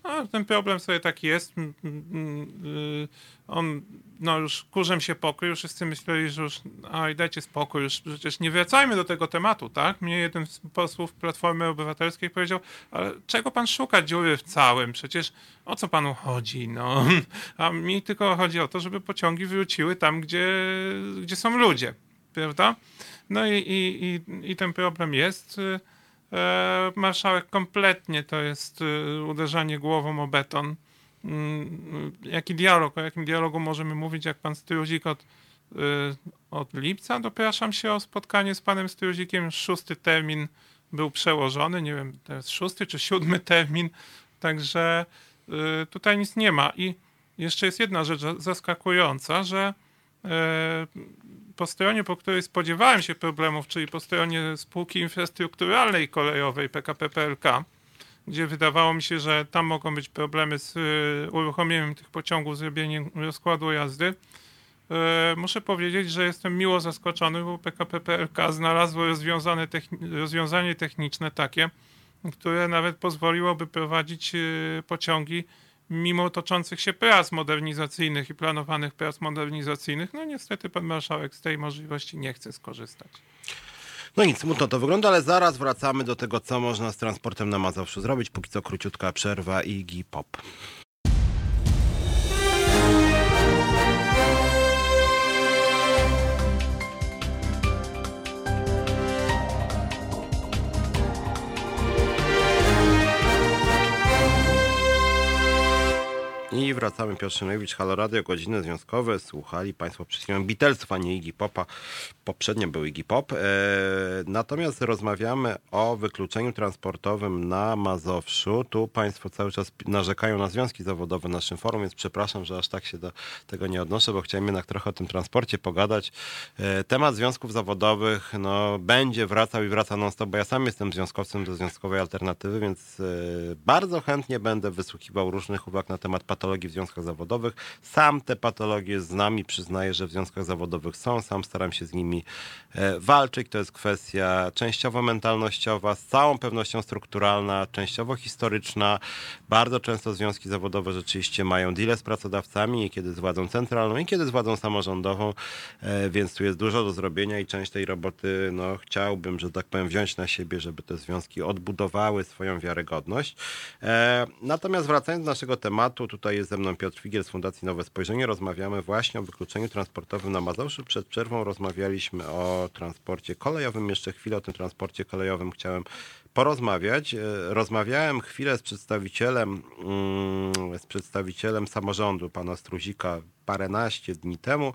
No, ten problem sobie taki jest. Y, On, no już kurzem się pokrył, wszyscy myśleli, że już, oj, dajcie spokój, już przecież nie wracajmy do tego tematu, tak? Mnie jeden z posłów Platformy Obywatelskiej powiedział, ale czego pan szuka dziury w całym? Przecież o co panu chodzi, no? A mi tylko chodzi o to, żeby pociągi wróciły tam, gdzie, gdzie są ludzie, prawda? No i, i, i, i ten problem jest. E, marszałek kompletnie to jest e, uderzanie głową o beton. Mm, jaki dialog? O jakim dialogu możemy mówić, jak pan Struzik od, e, od lipca dopraszam się o spotkanie z panem Struzikiem. Szósty termin był przełożony, nie wiem, teraz szósty czy siódmy termin, także tutaj nic nie ma. I jeszcze jest jedna rzecz zaskakująca, że po stronie, po której spodziewałem się problemów, czyli po stronie spółki infrastrukturalnej kolejowej PKP PLK, gdzie wydawało mi się, że tam mogą być problemy z y, uruchomieniem tych pociągów, zrobieniem rozkładu jazdy. Y, muszę powiedzieć, że jestem miło zaskoczony, bo PKP PLK znalazło techni- rozwiązanie techniczne takie, które nawet pozwoliłoby prowadzić y, pociągi mimo toczących się prac modernizacyjnych i planowanych prac modernizacyjnych, no niestety pan marszałek z tej możliwości nie chce skorzystać. No nic, smutno to wygląda, ale zaraz wracamy do tego, co można z transportem na Mazowszu zrobić. Póki co króciutka przerwa i gipop. I wracamy. Piotr Szymlewicz, Halo Radio, godziny związkowe. Słuchali Państwo przed chwilą Beatlesów, a nie Iggy Popa. Poprzednio był Iggy Pop. E, natomiast rozmawiamy o wykluczeniu transportowym na Mazowszu. Tu Państwo cały czas narzekają na związki zawodowe na naszym forum, więc przepraszam, że aż tak się do tego nie odnoszę, bo chciałem jednak trochę o tym transporcie pogadać. E, temat związków zawodowych no, będzie wracał i wraca non-stop, bo ja sam jestem związkowcem do Związkowej Alternatywy, więc e, bardzo chętnie będę wysłuchiwał różnych uwag na temat patologii patologii w związkach zawodowych. Sam te patologie znam i przyznaję, że w związkach zawodowych są. Sam staram się z nimi e, walczyć. To jest kwestia częściowo mentalnościowa, z całą pewnością strukturalna, częściowo historyczna. Bardzo często związki zawodowe rzeczywiście mają deale z pracodawcami, kiedy z władzą centralną, i kiedy z władzą samorządową, e, więc tu jest dużo do zrobienia i część tej roboty no, chciałbym, że tak powiem, wziąć na siebie, żeby te związki odbudowały swoją wiarygodność. E, natomiast wracając do naszego tematu, tutaj Jest ze mną Piotr Figiel z Fundacji Nowe Spojrzenie. Rozmawiamy właśnie o wykluczeniu transportowym na Mazowszu. Przed przerwą rozmawialiśmy o transporcie kolejowym. Jeszcze chwilę o tym transporcie kolejowym chciałem porozmawiać. E, rozmawiałem chwilę z przedstawicielem, mm, z przedstawicielem samorządu, pana Struzika, paręnaście dni temu.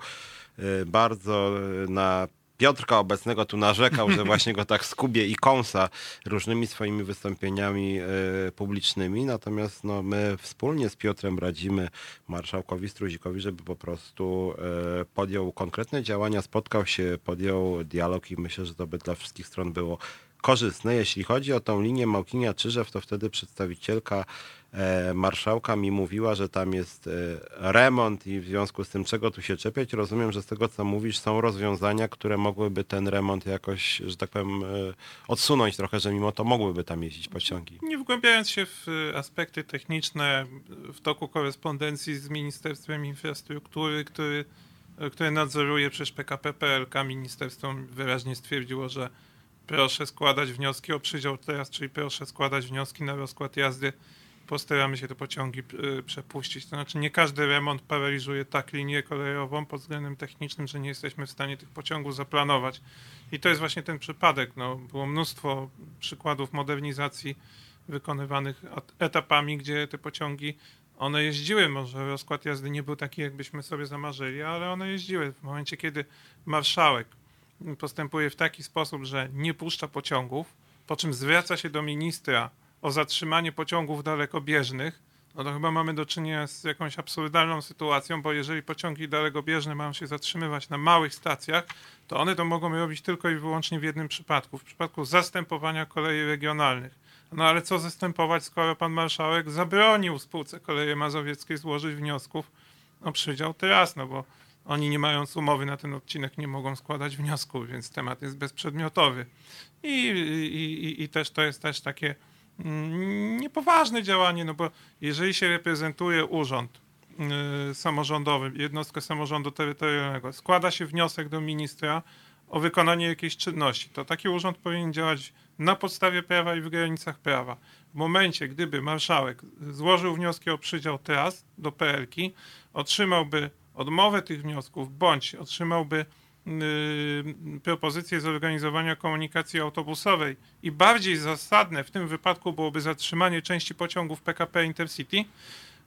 E, bardzo na Piotrka obecnego tu narzekał, że właśnie go tak skubie i kąsa różnymi swoimi wystąpieniami y, publicznymi. Natomiast no, my wspólnie z Piotrem radzimy marszałkowi Struzikowi, żeby po prostu y, podjął konkretne działania, spotkał się, podjął dialog i myślę, że to by dla wszystkich stron było korzystne. Jeśli chodzi o tą linię Małkinia-Czyżew, to wtedy przedstawicielka e, marszałka mi mówiła, że tam jest e, remont i w związku z tym czego tu się czepiać. Rozumiem, że z tego co mówisz są rozwiązania, które mogłyby ten remont jakoś, że tak powiem, e, odsunąć trochę, że mimo to mogłyby tam jeździć pociągi. Nie wgłębiając się w aspekty techniczne w toku korespondencji z Ministerstwem Infrastruktury, który, które nadzoruje przez PKP PLK, ministerstwo wyraźnie stwierdziło, że proszę składać wnioski o przydział teraz, czyli proszę składać wnioski na rozkład jazdy. Postaramy się te pociągi y, przepuścić. To znaczy nie każdy remont paraliżuje tak linię kolejową pod względem technicznym, że nie jesteśmy w stanie tych pociągów zaplanować. I to jest właśnie ten przypadek. No, było mnóstwo przykładów modernizacji wykonywanych etapami, gdzie te pociągi one jeździły, może rozkład jazdy nie był taki, jakbyśmy sobie zamarzyli, ale one jeździły. W momencie, kiedy marszałek postępuje w taki sposób, że nie puszcza pociągów, po czym zwraca się do ministra o zatrzymanie pociągów dalekobieżnych, no to chyba mamy do czynienia z jakąś absurdalną sytuacją, bo jeżeli pociągi dalekobieżne mają się zatrzymywać na małych stacjach, to one to mogą robić tylko i wyłącznie w jednym przypadku, w przypadku zastępowania kolei regionalnych. No ale co zastępować, skoro pan marszałek zabronił spółce Koleje Mazowieckiej złożyć wniosków o przydział teraz, no bo oni nie mając umowy na ten odcinek nie mogą składać wniosków, więc temat jest bezprzedmiotowy. I, i, i też to jest też takie niepoważne działanie, no bo jeżeli się reprezentuje urząd y, samorządowy, jednostkę samorządu terytorialnego, składa się wniosek do ministra o wykonanie jakiejś czynności, to taki urząd powinien działać na podstawie prawa i w granicach prawa. W momencie, gdyby marszałek złożył wnioski o przydział tras do PLK, otrzymałby odmowę tych wniosków, bądź otrzymałby propozycję zorganizowania komunikacji autobusowej. I bardziej zasadne w tym wypadku byłoby zatrzymanie części pociągów PKP Intercity,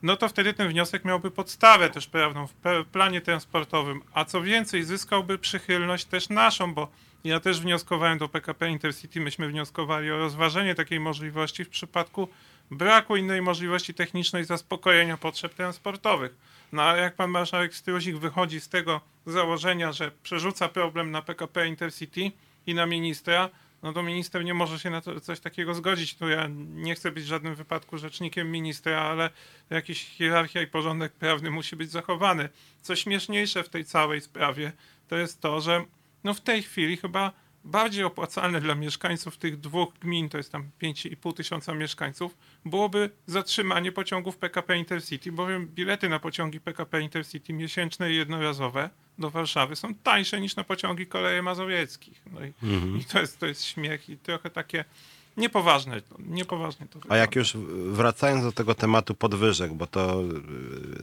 no to wtedy ten wniosek miałby podstawę też prawną w planie transportowym, a co więcej zyskałby przychylność też naszą, bo ja też wnioskowałem do PKP Intercity, myśmy wnioskowali o rozważenie takiej możliwości w przypadku braku innej możliwości technicznej zaspokojenia potrzeb transportowych. No a jak pan marszałek Struzik wychodzi z tego założenia, że przerzuca problem na PKP Intercity i na ministra, no to minister nie może się na to, coś takiego zgodzić. Tu ja nie chcę być w żadnym wypadku rzecznikiem ministra, ale jakiś hierarchia i porządek prawny musi być zachowany. Co śmieszniejsze w tej całej sprawie, to jest to, że no w tej chwili chyba bardziej opłacalne dla mieszkańców tych dwóch gmin, to jest tam 5,5 tysiąca mieszkańców, byłoby zatrzymanie pociągów PKP Intercity, bowiem bilety na pociągi PKP Intercity miesięczne i jednorazowe do Warszawy są tańsze niż na pociągi koleje mazowieckich. No i, mhm. i to, jest, to jest śmiech i trochę takie Niepoważne, niepoważnie to A jak już wracając do tego tematu podwyżek, bo to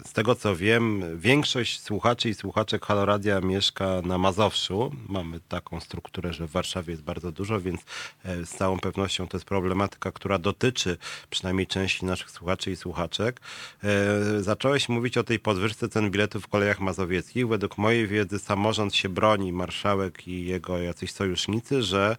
z tego co wiem, większość słuchaczy i słuchaczek Haloradia mieszka na Mazowszu. Mamy taką strukturę, że w Warszawie jest bardzo dużo, więc e, z całą pewnością to jest problematyka, która dotyczy przynajmniej części naszych słuchaczy i słuchaczek. E, zacząłeś mówić o tej podwyżce cen biletów w kolejach mazowieckich. Według mojej wiedzy samorząd się broni, marszałek i jego jacyś sojusznicy, że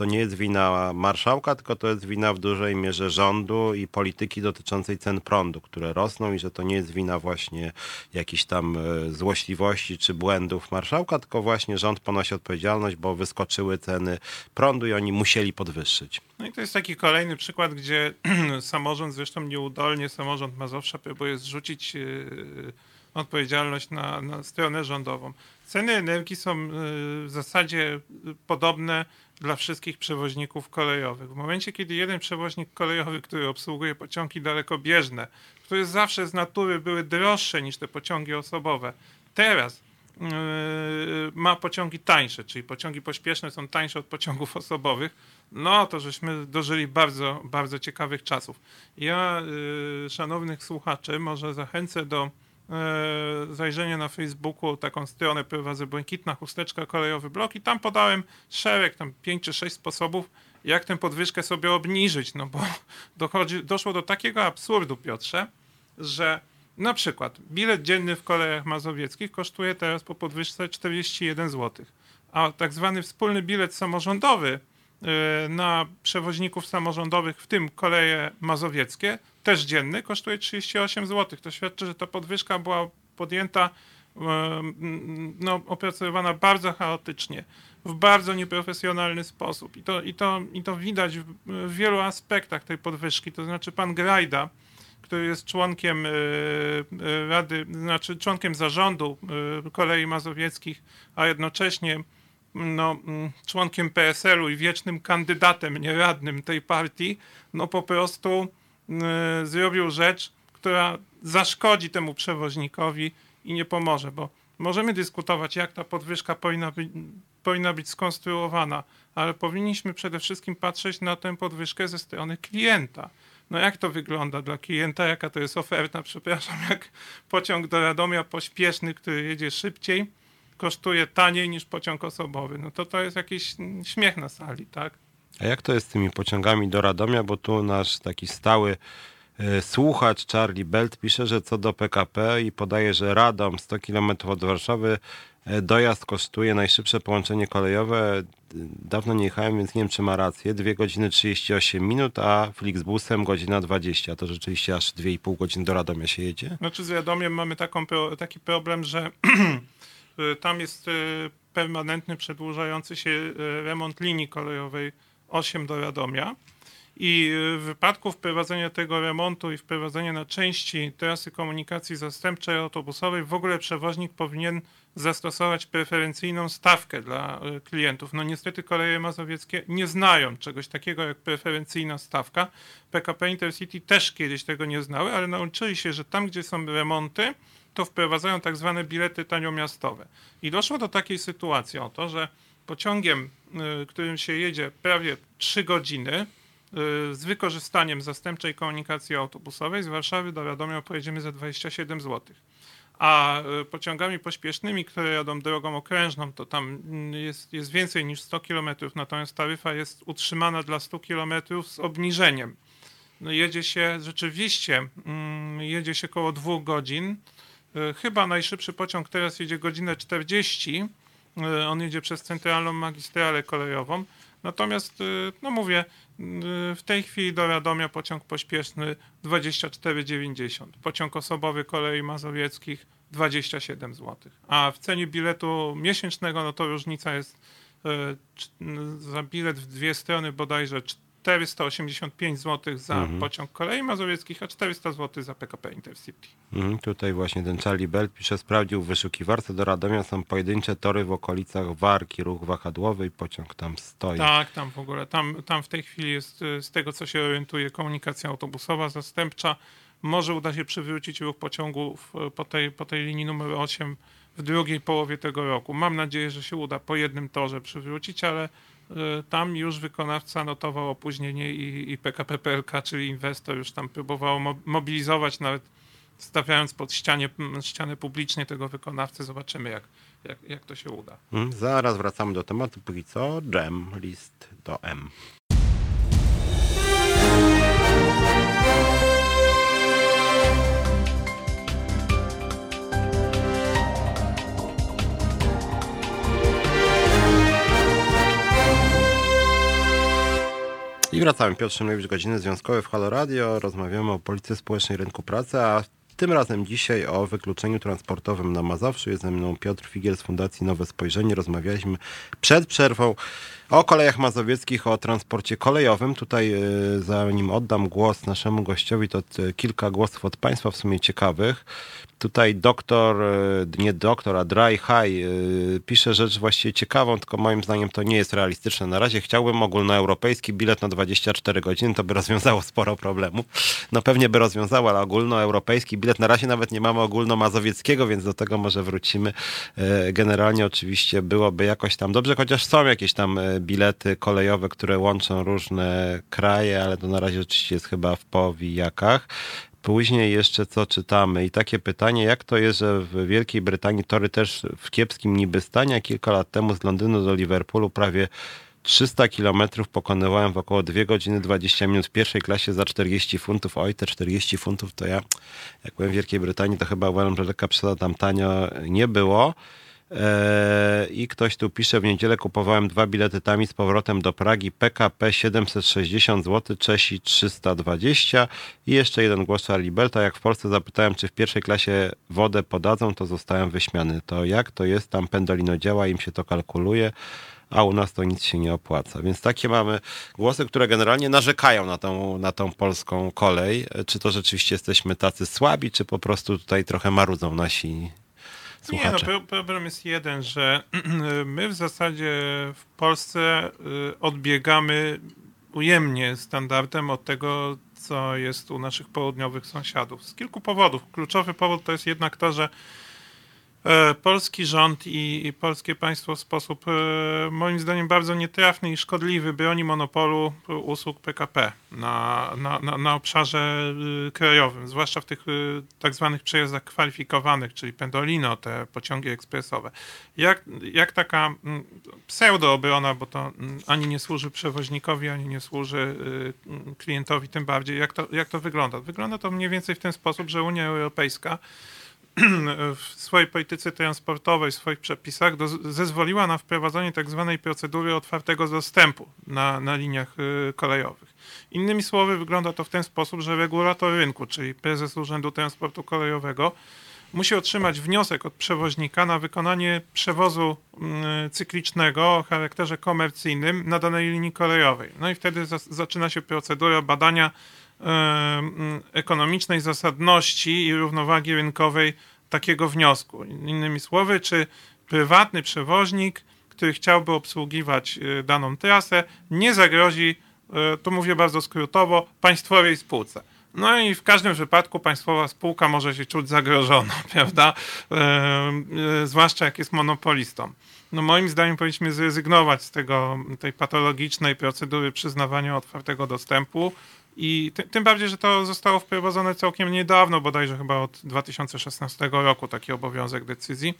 to nie jest wina marszałka, tylko to jest wina w dużej mierze rządu i polityki dotyczącej cen prądu, które rosną i że to nie jest wina właśnie jakichś tam e, złośliwości czy błędów marszałka, tylko właśnie rząd ponosi odpowiedzialność, bo wyskoczyły ceny prądu i oni musieli podwyższyć. No i to jest taki kolejny przykład, gdzie samorząd, zresztą nieudolnie samorząd Mazowsza próbuje zrzucić e, odpowiedzialność na, na stronę rządową. Ceny energii są e, w zasadzie podobne dla wszystkich przewoźników kolejowych. W momencie, kiedy jeden przewoźnik kolejowy, który obsługuje pociągi dalekobieżne, które zawsze z natury były droższe niż te pociągi osobowe, teraz yy, ma pociągi tańsze, czyli pociągi pośpieszne są tańsze od pociągów osobowych, no to żeśmy dożyli bardzo, bardzo ciekawych czasów. Ja, yy, szanownych słuchaczy, może zachęcę do zajrzenie na Facebooku, taką stronę prowadzę Błękitna Chusteczka Kolejowy Blok i tam podałem szereg, tam pięć czy sześć sposobów, jak tę podwyżkę sobie obniżyć, no bo dochodzi, doszło do takiego absurdu, Piotrze, że na przykład bilet dzienny w kolejach mazowieckich kosztuje teraz po podwyżce 41 zł, a tak zwany wspólny bilet samorządowy e, na przewoźników samorządowych, w tym koleje mazowieckie, też dzienny, kosztuje 38 zł. To świadczy, że ta podwyżka była podjęta, no, opracowywana bardzo chaotycznie, w bardzo nieprofesjonalny sposób. I to, i to, i to widać w, wielu aspektach tej podwyżki. To znaczy pan Grajda, który jest członkiem e, Rady, znaczy członkiem zarządu kolei mazowieckich, a jednocześnie no, członkiem PSL-u i wiecznym kandydatem nieradnym tej partii, no po prostu Y, zrobił rzecz, która zaszkodzi temu przewoźnikowi i nie pomoże, bo możemy dyskutować, jak ta podwyżka powinna być, powinna być skonstruowana, ale powinniśmy przede wszystkim patrzeć na tę podwyżkę ze strony klienta. No jak to wygląda dla klienta, jaka to jest oferta? Przepraszam, jak pociąg do Radomia pośpieszny, który jedzie szybciej, kosztuje taniej niż pociąg osobowy. No to to jest jakiś śmiech na sali, tak? A jak to jest z tymi pociągami do Radomia? Bo tu nasz taki stały e, słuchacz Charlie Belt pisze, że co do PKP i podaje, że Radom 100 km od Warszawy e, dojazd kosztuje najszybsze połączenie kolejowe. Dawno nie jechałem, więc nie wiem, czy ma rację. 2 godziny 38 minut, a Flixbusem godzina 20. To rzeczywiście aż 2,5 godziny do Radomia się jedzie? Znaczy z Radomiem mamy taką, taki problem, że tam jest e, permanentny, przedłużający się remont linii kolejowej 8 do Radomia. I w wypadku wprowadzenia tego remontu i wprowadzenia na części trasy komunikacji zastępczej autobusowej w ogóle przewoźnik powinien zastosować preferencyjną stawkę dla klientów. No niestety koleje mazowieckie nie znają czegoś takiego jak preferencyjna stawka. PKP Intercity też kiedyś tego nie znały, ale nauczyli się, że tam, gdzie są remonty, to wprowadzają tak zwane bilety taniomiastowe. I doszło do takiej sytuacji oto, że pociągiem, y, którym się jedzie prawie 3 godziny, y, z wykorzystaniem zastępczej komunikacji autobusowej z Warszawy do Radomia pojedziemy za 27 zł. A y, pociągami pośpiesznymi, które jadą drogą okrężną, to tam mm, jest, jest więcej niż 100 km, natomiast taryfa jest utrzymana dla 100 km z obniżeniem. No jedzie się rzeczywiście, mm, jedzie się około dwóch godzin. Chyba najszybszy pociąg teraz jedzie godzinę 40 E, on jedzie przez centralną magistralę kolejową. Natomiast, e, no mówię, e, w tej chwili do Radomia pociąg pośpieszny 24,90. Pociąg osobowy kolei mazowieckich 27 zł. A w cenie biletu miesięcznego, no to różnica jest za bilet w dwie strony bodajże 485 zł za mhm. pociąg kolei mazowieckich, a 400 zł za PKP Intercity. Mhm, tutaj właśnie ten Charlie Bell pisze, sprawdził w wyszukiwarce do Radomia są pojedyncze tory w okolicach Warki, ruch wahadłowy i pociąg tam stoi. Tak, tam w ogóle, tam, tam w tej chwili jest, y, z tego co się orientuje, komunikacja autobusowa zastępcza. Może uda się przywrócić ruch pociągów po tej, po tej linii numer 8 w drugiej połowie tego roku. Mam nadzieję, że się uda po jednym torze przywrócić, ale tam już wykonawca notował opóźnienie i, i PKP PLK, czyli inwestor już tam próbował mobilizować, nawet stawiając pod ścianie, ścianę publicznie tego wykonawcę. Zobaczymy, jak, jak, jak to się uda. Hmm, zaraz wracamy do tematu. Póki co, Jam, list do M. I wracamy. Piotr Szymlewicz, godziny związkowe w Halo Radio. Rozmawiamy o polityce społecznej rynku pracy, a tym razem dzisiaj o wykluczeniu transportowym na Mazowszu. Jest ze mną Piotr Figiel z Fundacji Nowe Spojrzenie. Rozmawialiśmy przed przerwą o kolejach mazowieckich, o transporcie kolejowym. Tutaj y, zanim oddam głos naszemu gościowi, to kilka głosów od Państwa w sumie ciekawych. Tutaj doktor, e, nie doktor, a Dry High e, pisze rzecz właściwie ciekawą, tylko moim zdaniem to nie jest realistyczne. Na razie chciałbym ogólnoeuropejski bilet na 24 godziny, to by rozwiązało sporo problemów. No pewnie by rozwiązało, ale ogólnoeuropejski bilet na razie nawet nie mamy ogólnomazowieckiego, więc do tego może wrócimy. E, generalnie oczywiście byłoby jakoś tam dobrze, chociaż są jakieś tam bilety kolejowe, które łączą różne kraje, ale to na razie oczywiście jest chyba w powijakach. Później jeszcze co czytamy i takie pytanie, jak to jest, że w Wielkiej Brytanii tory też w kiepskim niby stanie, kilka lat temu z Londynu do Liverpoolu prawie 300 kilometrów pokonywałem w około 2 godziny 20 minut w pierwszej klasie za 40 funtów. Oj, te 40 funtów to ja, jak byłem w Wielkiej Brytanii, to chyba uważam, że lekka przesada tam tanio nie było. Eee, I ktoś tu pisze, w niedzielę kupowałem dwa bilety tam i z powrotem do Pragi, PKP 760 zł, Czesi 320 i jeszcze jeden głos Charlie Belta. Jak w Polsce zapytałem, czy w pierwszej klasie wodę podadzą, to zostałem wyśmiany. To jak to jest? Tam pendolino działa, im się to kalkuluje a u nas to nic się nie opłaca. Więc takie mamy głosy, które generalnie narzekają na tą, na tą polską kolej. Czy to rzeczywiście jesteśmy tacy słabi, czy po prostu tutaj trochę marudzą nasi słuchacze? Nie, no, problem jest jeden, że my w zasadzie w Polsce y, odbiegamy ujemnie standardem od tego, co jest u naszych południowych sąsiadów. Z kilku powodów. Kluczowy powód to jest jednak to, że polski rząd i, i, polskie państwo w sposób e, moim zdaniem bardzo nietrafny i szkodliwy broni monopolu usług PKP na, na, na, na obszarze e, krajowym, zwłaszcza w tych tak zwanych przejazdach kwalifikowanych, czyli pendolino, te pociągi ekspresowe. Jak, jak taka pseudoobrona, bo to ani nie służy przewoźnikowi, ani nie służy klientowi tym bardziej, jak to, jak to wygląda? Wygląda to mniej więcej w ten sposób, że Unia Europejska w swojej polityce transportowej, w swoich przepisach do, zezwoliła na wprowadzenie tak zwanej procedury otwartego dostępu na, na liniach y, kolejowych. Innymi słowy, wygląda to w ten sposób, że regulator rynku, czyli prezes Urzędu Transportu Kolejowego, musi otrzymać wniosek od przewoźnika na wykonanie przewozu y, cyklicznego o charakterze komercyjnym na danej linii kolejowej. No i wtedy za, zaczyna się procedura badania ekonomicznej zasadności i równowagi rynkowej takiego wniosku. Innymi słowy, czy prywatny przewoźnik, który chciałby obsługiwać y, daną trasę, nie zagrozi, y, to mówię bardzo skrótowo, państwowej spółce. No i w każdym wypadku państwowa spółka może się czuć zagrożona, prawda? E, zwłaszcza jak jest monopolistą. No moim zdaniem powinniśmy zrezygnować z tego, tej patologicznej procedury przyznawania otwartego dostępu i ty, tym bardziej, że to zostało wprowadzone całkiem niedawno, bodajże chyba od 2016 roku taki obowiązek decyzji.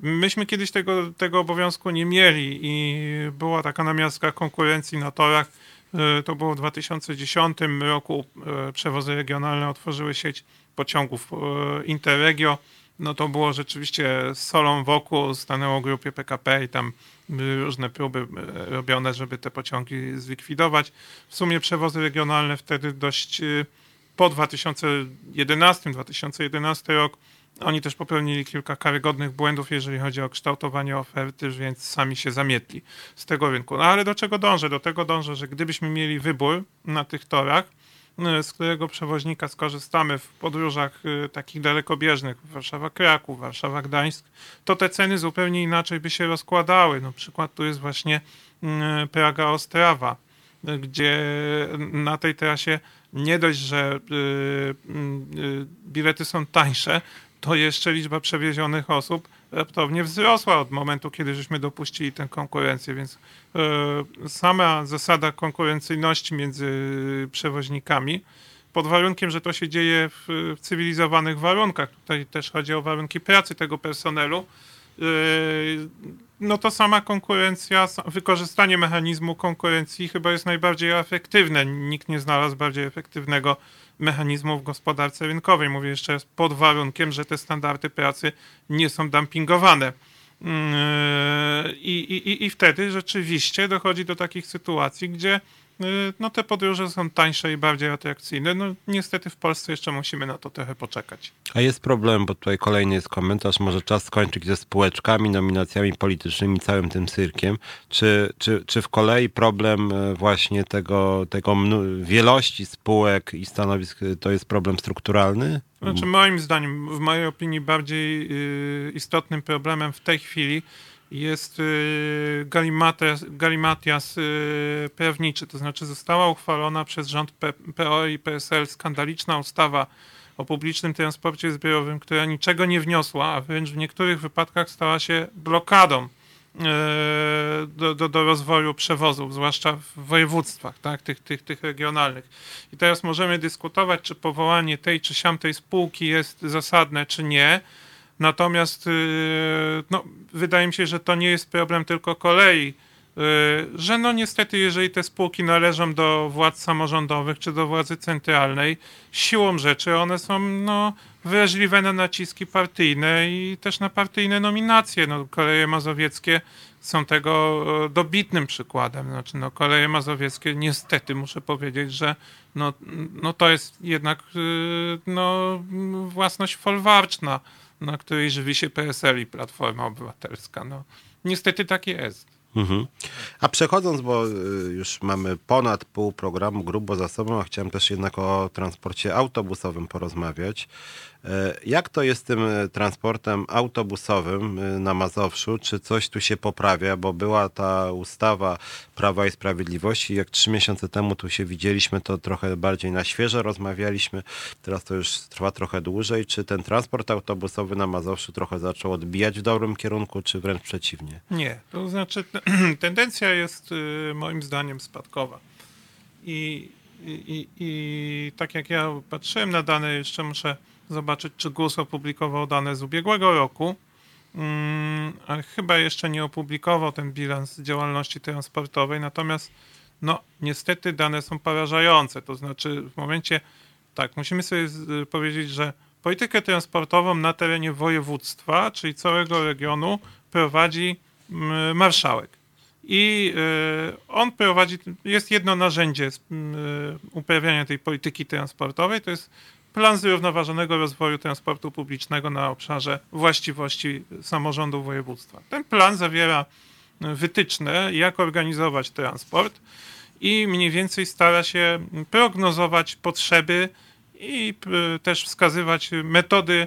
Myśmy kiedyś tego, tego obowiązku nie mieli i była taka namiastka konkurencji na torach. E, to było w 2010 roku. E, przewozy regionalne otworzyły sieć pociągów e, Interregio no to było rzeczywiście solą wokół, stanęło grupie PKP i tam różne próby e, robione, żeby te pociągi zlikwidować. W sumie przewozy regionalne wtedy dość e, po 2011-2011 rok oni też popełnili kilka karygodnych błędów, jeżeli chodzi o kształtowanie oferty, więc sami się zamietli z tego rynku. No ale do czego dążę? Do tego dążę, że gdybyśmy mieli wybór na tych torach, z którego przewoźnika skorzystamy w podróżach e, takich dalekobieżnych, Warszawa-Kraków, Warszawa-Gdańsk, to te ceny zupełnie inaczej by się rozkładały. No, przykład tu jest właśnie mm, Praga-Ostrawa, gdzie na tej trasie nie dość, że mm, bilety są tańsze, to jeszcze liczba przewiezionych osób raptownie wzrosła od momentu, kiedy żeśmy dopuścili tę konkurencję, więc e, sama zasada konkurencyjności między przewoźnikami, pod warunkiem, że to się dzieje w, w cywilizowanych warunkach, tutaj też chodzi o warunki pracy tego personelu, e, no to sama konkurencja, wykorzystanie mechanizmu konkurencji chyba jest najbardziej efektywne. Nikt nie znalazł bardziej efektywnego mechanizmu w gospodarce rynkowej. Mówię jeszcze raz, pod warunkiem, że te standardy pracy nie są dumpingowane. Mm, I, i, I wtedy rzeczywiście dochodzi do takich sytuacji, gdzie no te podróże są tańsze i bardziej atrakcyjne. No niestety w Polsce jeszcze musimy na to trochę poczekać. A jest problem, bo tutaj kolejny jest komentarz, może czas skończyć ze spółeczkami, nominacjami politycznymi, całym tym cyrkiem. Czy, czy, czy w kolei problem e, właśnie tego, tego wielości spółek i stanowisk e, to jest problem strukturalny? Znaczy moim zdaniem, w mojej opinii bardziej y, istotnym problemem w tej chwili jest y, galimatias, galimatias y, prawniczy, to znaczy została uchwalona przez rząd PO i PSL skandaliczna ustawa o publicznym transporcie zbiorowym, która niczego nie wniosła, a wręcz w niektórych wypadkach stała się blokadą y, do, do, do rozwoju przewozów, zwłaszcza w województwach, tak, tych, tych, tych regionalnych. I teraz możemy dyskutować, czy powołanie tej czy siamtej spółki jest zasadne, czy nie. Natomiast y, no, wydaje mi się, że to nie jest problem tylko kolei, y, że no niestety, jeżeli te spółki należą do władz samorządowych czy do władzy centralnej, siłą rzeczy one są no, wrażliwe na naciski partyjne i też na partyjne nominacje. No, koleje mazowieckie są tego e, dobitnym przykładem. Znaczy, no, koleje mazowieckie niestety muszę powiedzieć, że no, no to jest jednak y, no, własność folwarczna na której żywi się PSL i Platforma Obywatelska. No, niestety tak jest. Mhm. A przechodząc, bo y, już mamy ponad pół programu grubo za sobą, a chciałem też jednak o transporcie autobusowym porozmawiać. E, jak to jest z tym e, transportem autobusowym e, na Mazowszu? Czy coś tu się poprawia? Bo była ta ustawa Prawa i Sprawiedliwości. Jak trzy miesiące temu tu się widzieliśmy, to trochę bardziej na świeżo rozmawialiśmy. Teraz to już trwa trochę dłużej. Czy ten transport autobusowy na Mazowszu trochę zaczął odbijać w dobrym kierunku, czy wręcz przeciwnie? Nie. To znaczy tendencja jest y, moim zdaniem spadkowa. I, i, i tak jak ja patrzyłem na dane, jeszcze muszę zobaczyć, czy GUS opublikował dane z ubiegłego roku, mm, ale chyba jeszcze nie opublikował ten bilans działalności transportowej, natomiast no niestety dane są porażające, to znaczy w momencie, tak, musimy sobie powiedzieć, że politykę transportową na terenie województwa, czyli całego regionu prowadzi mm, marszałek. I y, on prowadzi, jest jedno narzędzie y, uprawiania tej polityki transportowej, to jest plan zrównoważonego rozwoju transportu publicznego na obszarze właściwości samorządu województwa. Ten plan zawiera wytyczne, jak organizować transport i mniej więcej stara się prognozować potrzeby i też wskazywać metody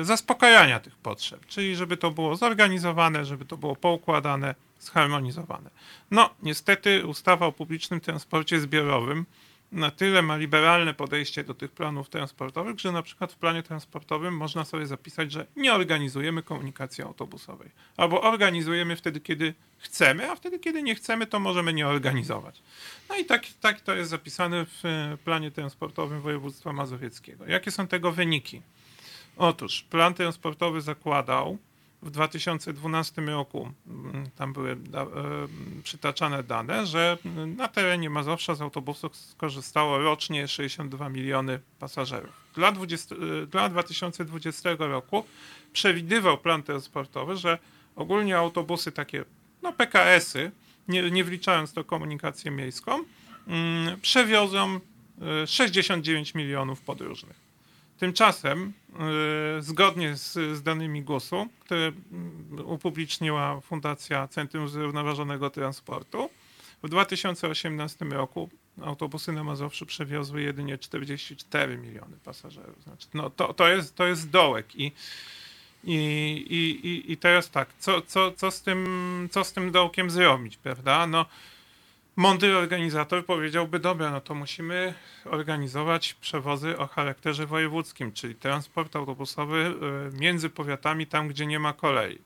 y, zaspokajania tych potrzeb, czyli żeby to było zorganizowane, żeby to było poukładane, zharmonizowane. No, niestety ustawa o publicznym transporcie zbiorowym na tyle ma liberalne podejście do tych planów transportowych, że na przykład w planie transportowym można sobie zapisać, że nie organizujemy komunikacji autobusowej. Albo organizujemy wtedy, kiedy chcemy, a wtedy, kiedy nie chcemy, to możemy nie organizować. No i tak, tak to jest zapisane w e, planie transportowym województwa mazowieckiego. Jakie są tego wyniki? Otóż plan transportowy zakładał, w 2012 roku mm, tam były da, e, przytaczane dane, że na terenie Mazowsza z autobusów skorzystało rocznie 62 miliony pasażerów. Dla, 20, e, dla 2020 roku przewidywał plan transportowy, że ogólnie autobusy takie, no PKS-y, nie, nie wliczając to komunikację miejską, mm, przewiozą 69 e, milionów podróżnych. Tymczasem, zgodnie z, z danymi GUS-u, które mm, upubliczniła Fundacja Centrum Zrównoważonego Transportu, w 2018 roku autobusy na Mazowszu przewiozły jedynie 44 miliony pasażerów. Znaczy, no to, to, jest, to jest dołek i, i, i, i teraz tak, co, co, co, z tym, co z tym dołkiem zrobić, prawda? No, mądry organizator powiedziałby, dobra, no to musimy organizować przewozy o charakterze wojewódzkim, czyli transport autobusowy y, między powiatami tam, gdzie nie ma kolei.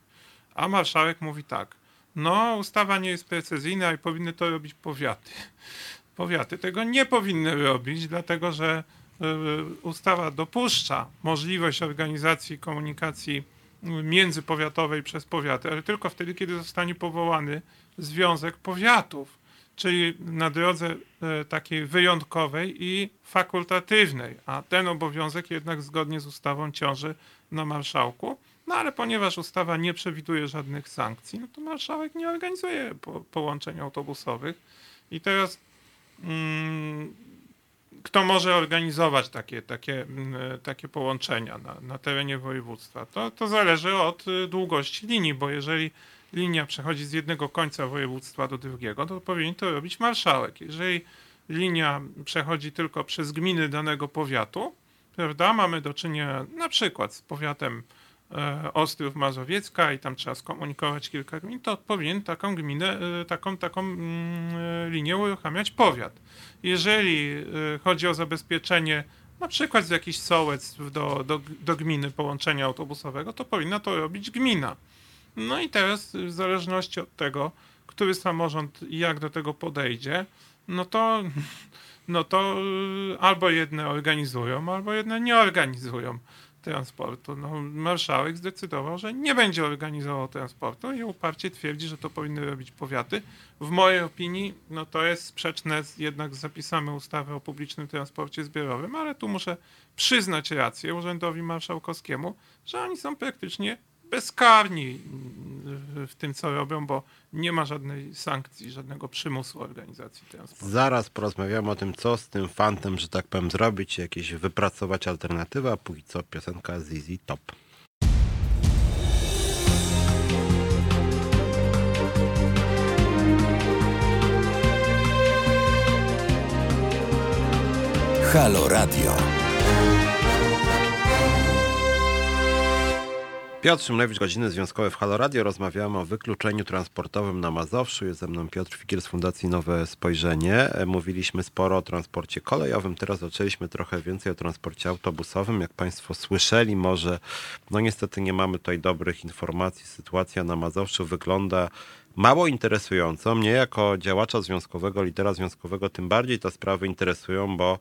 A marszałek mówi tak, no ustawa nie jest precyzyjna i powinny to robić powiaty. Powiaty tego nie powinny robić, dlatego że y, ustawa dopuszcza możliwość organizacji komunikacji międzypowiatowej przez powiaty, ale tylko wtedy, kiedy zostanie powołany Związek Powiatów czyli na drodze e, takiej wyjątkowej i fakultatywnej, a ten obowiązek jednak zgodnie z ustawą ciąży na marszałku. No ale ponieważ ustawa nie przewiduje żadnych sankcji, no to marszałek nie organizuje po, połączeń autobusowych. I teraz mm, kto może organizować takie, takie, mm, e, takie połączenia na, na terenie województwa? To, to zależy od e, długości linii, bo jeżeli linia przechodzi z jednego końca województwa do drugiego, to powinien to robić marszałek. Jeżeli linia przechodzi tylko przez gminy danego powiatu, prawda, mamy do czynienia na przykład z powiatem e, Ostrów Mazowiecka i tam trzeba skomunikować kilka gmin, to powinien taką gminę, e, taką, taką mm, e, linię uruchamiać powiat. Jeżeli chodzi o zabezpieczenie na przykład z jakichś sołectw do, do, do gminy połączenia autobusowego, to powinna to robić gmina. No i teraz w zależności od tego, który samorząd jak do tego podejdzie, no to, no to y, albo jedne organizują, albo jedne nie organizują transportu. No, marszałek zdecydował, że nie będzie organizował transportu i uparcie twierdzi, że to powinny robić powiaty. W mojej opinii no, to jest sprzeczne z, jednak z zapisami ustawy o publicznym transporcie zbiorowym, ale tu muszę przyznać rację urzędowi marszałkowskiemu, że oni są praktycznie bezkarni w tym, co robią, bo nie ma żadnej sankcji, żadnego przymusu organizacji transportu. Zaraz porozmawiamy o tym, co z tym fantem, że tak powiem, zrobić, jakieś wypracować alternatywę, a póki co piosenka Zizi Top. Halo Radio. Piotr Szymlewicz, godziny związkowe w Halo Radio. Rozmawiamy o wykluczeniu transportowym na Mazowszu. Jest ze mną Piotr Fikier z Fundacji Nowe Spojrzenie. E, mówiliśmy sporo o transporcie kolejowym. Teraz zaczęliśmy trochę więcej o transporcie autobusowym. Jak Państwo słyszeli, może, no niestety nie mamy tutaj dobrych informacji. Sytuacja na Mazowszu wygląda mało interesująco. Mnie jako działacza związkowego, litera związkowego tym bardziej te sprawy interesują, bo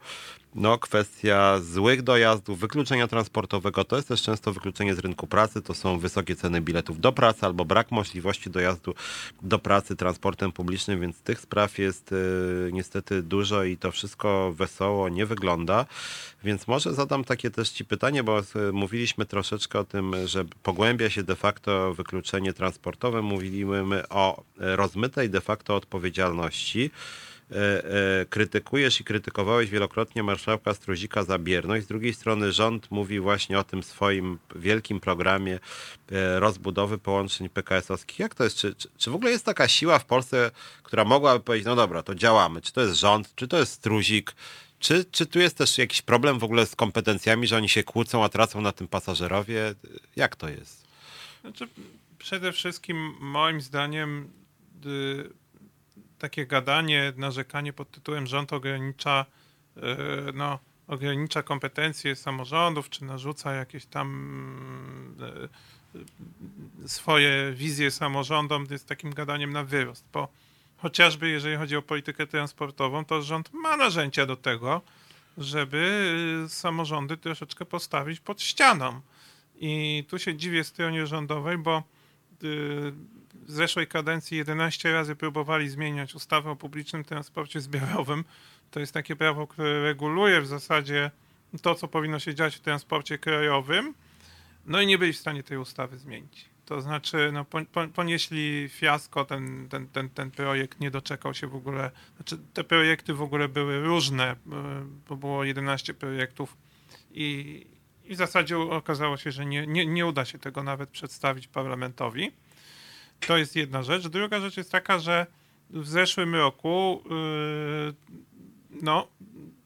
no, kwestia złych dojazdów, wykluczenia transportowego, to jest też często wykluczenie z rynku pracy, to są wysokie ceny biletów do pracy albo brak możliwości dojazdu do pracy transportem publicznym, więc tych spraw jest y, niestety dużo i to wszystko wesoło nie wygląda. Więc może zadam takie też Ci pytanie, bo y, mówiliśmy troszeczkę o tym, że pogłębia się de facto wykluczenie transportowe. Mówiliśmy o rozmytej de facto odpowiedzialności. E, e, krytykujesz i krytykowałeś wielokrotnie marszałka Struzika za bierność. Z drugiej strony rząd mówi właśnie o tym swoim wielkim programie e, rozbudowy połączeń PKS-owskich. Jak to jest? Czy, czy, czy w ogóle jest taka siła w Polsce, która mogłaby powiedzieć, no dobra, to działamy. Czy to jest rząd, czy to jest Struzik, Czy, czy tu jest też jakiś problem w ogóle z kompetencjami, że oni się kłócą, a tracą na tym pasażerowie? Jak to jest? Znaczy, przede wszystkim moim zdaniem y, takie gadanie, narzekanie pod tytułem rząd ogranicza y, no, ogranicza kompetencje samorządów, czy narzuca jakieś tam y, swoje wizje samorządom, jest takim gadaniem na wyrost, bo chociażby jeżeli chodzi o politykę transportową, to rząd ma narzędzia do tego, żeby samorządy troszeczkę postawić pod ścianą. I tu się dziwię stronie rządowej, bo w zeszłej kadencji 11 razy próbowali zmieniać ustawę o publicznym transporcie zbiorowym. To jest takie prawo, które reguluje w zasadzie to, co powinno się dziać w transporcie krajowym. No i nie byli w stanie tej ustawy zmienić. To znaczy, no, ponieśli fiasko, ten, ten, ten, ten projekt nie doczekał się w ogóle. Znaczy, te projekty w ogóle były różne, e, bo było 11 projektów i, i w zasadzie okazało się, że nie, nie, nie uda się tego nawet przedstawić parlamentowi. To jest jedna rzecz. Druga rzecz jest taka, że w zeszłym roku yy, no,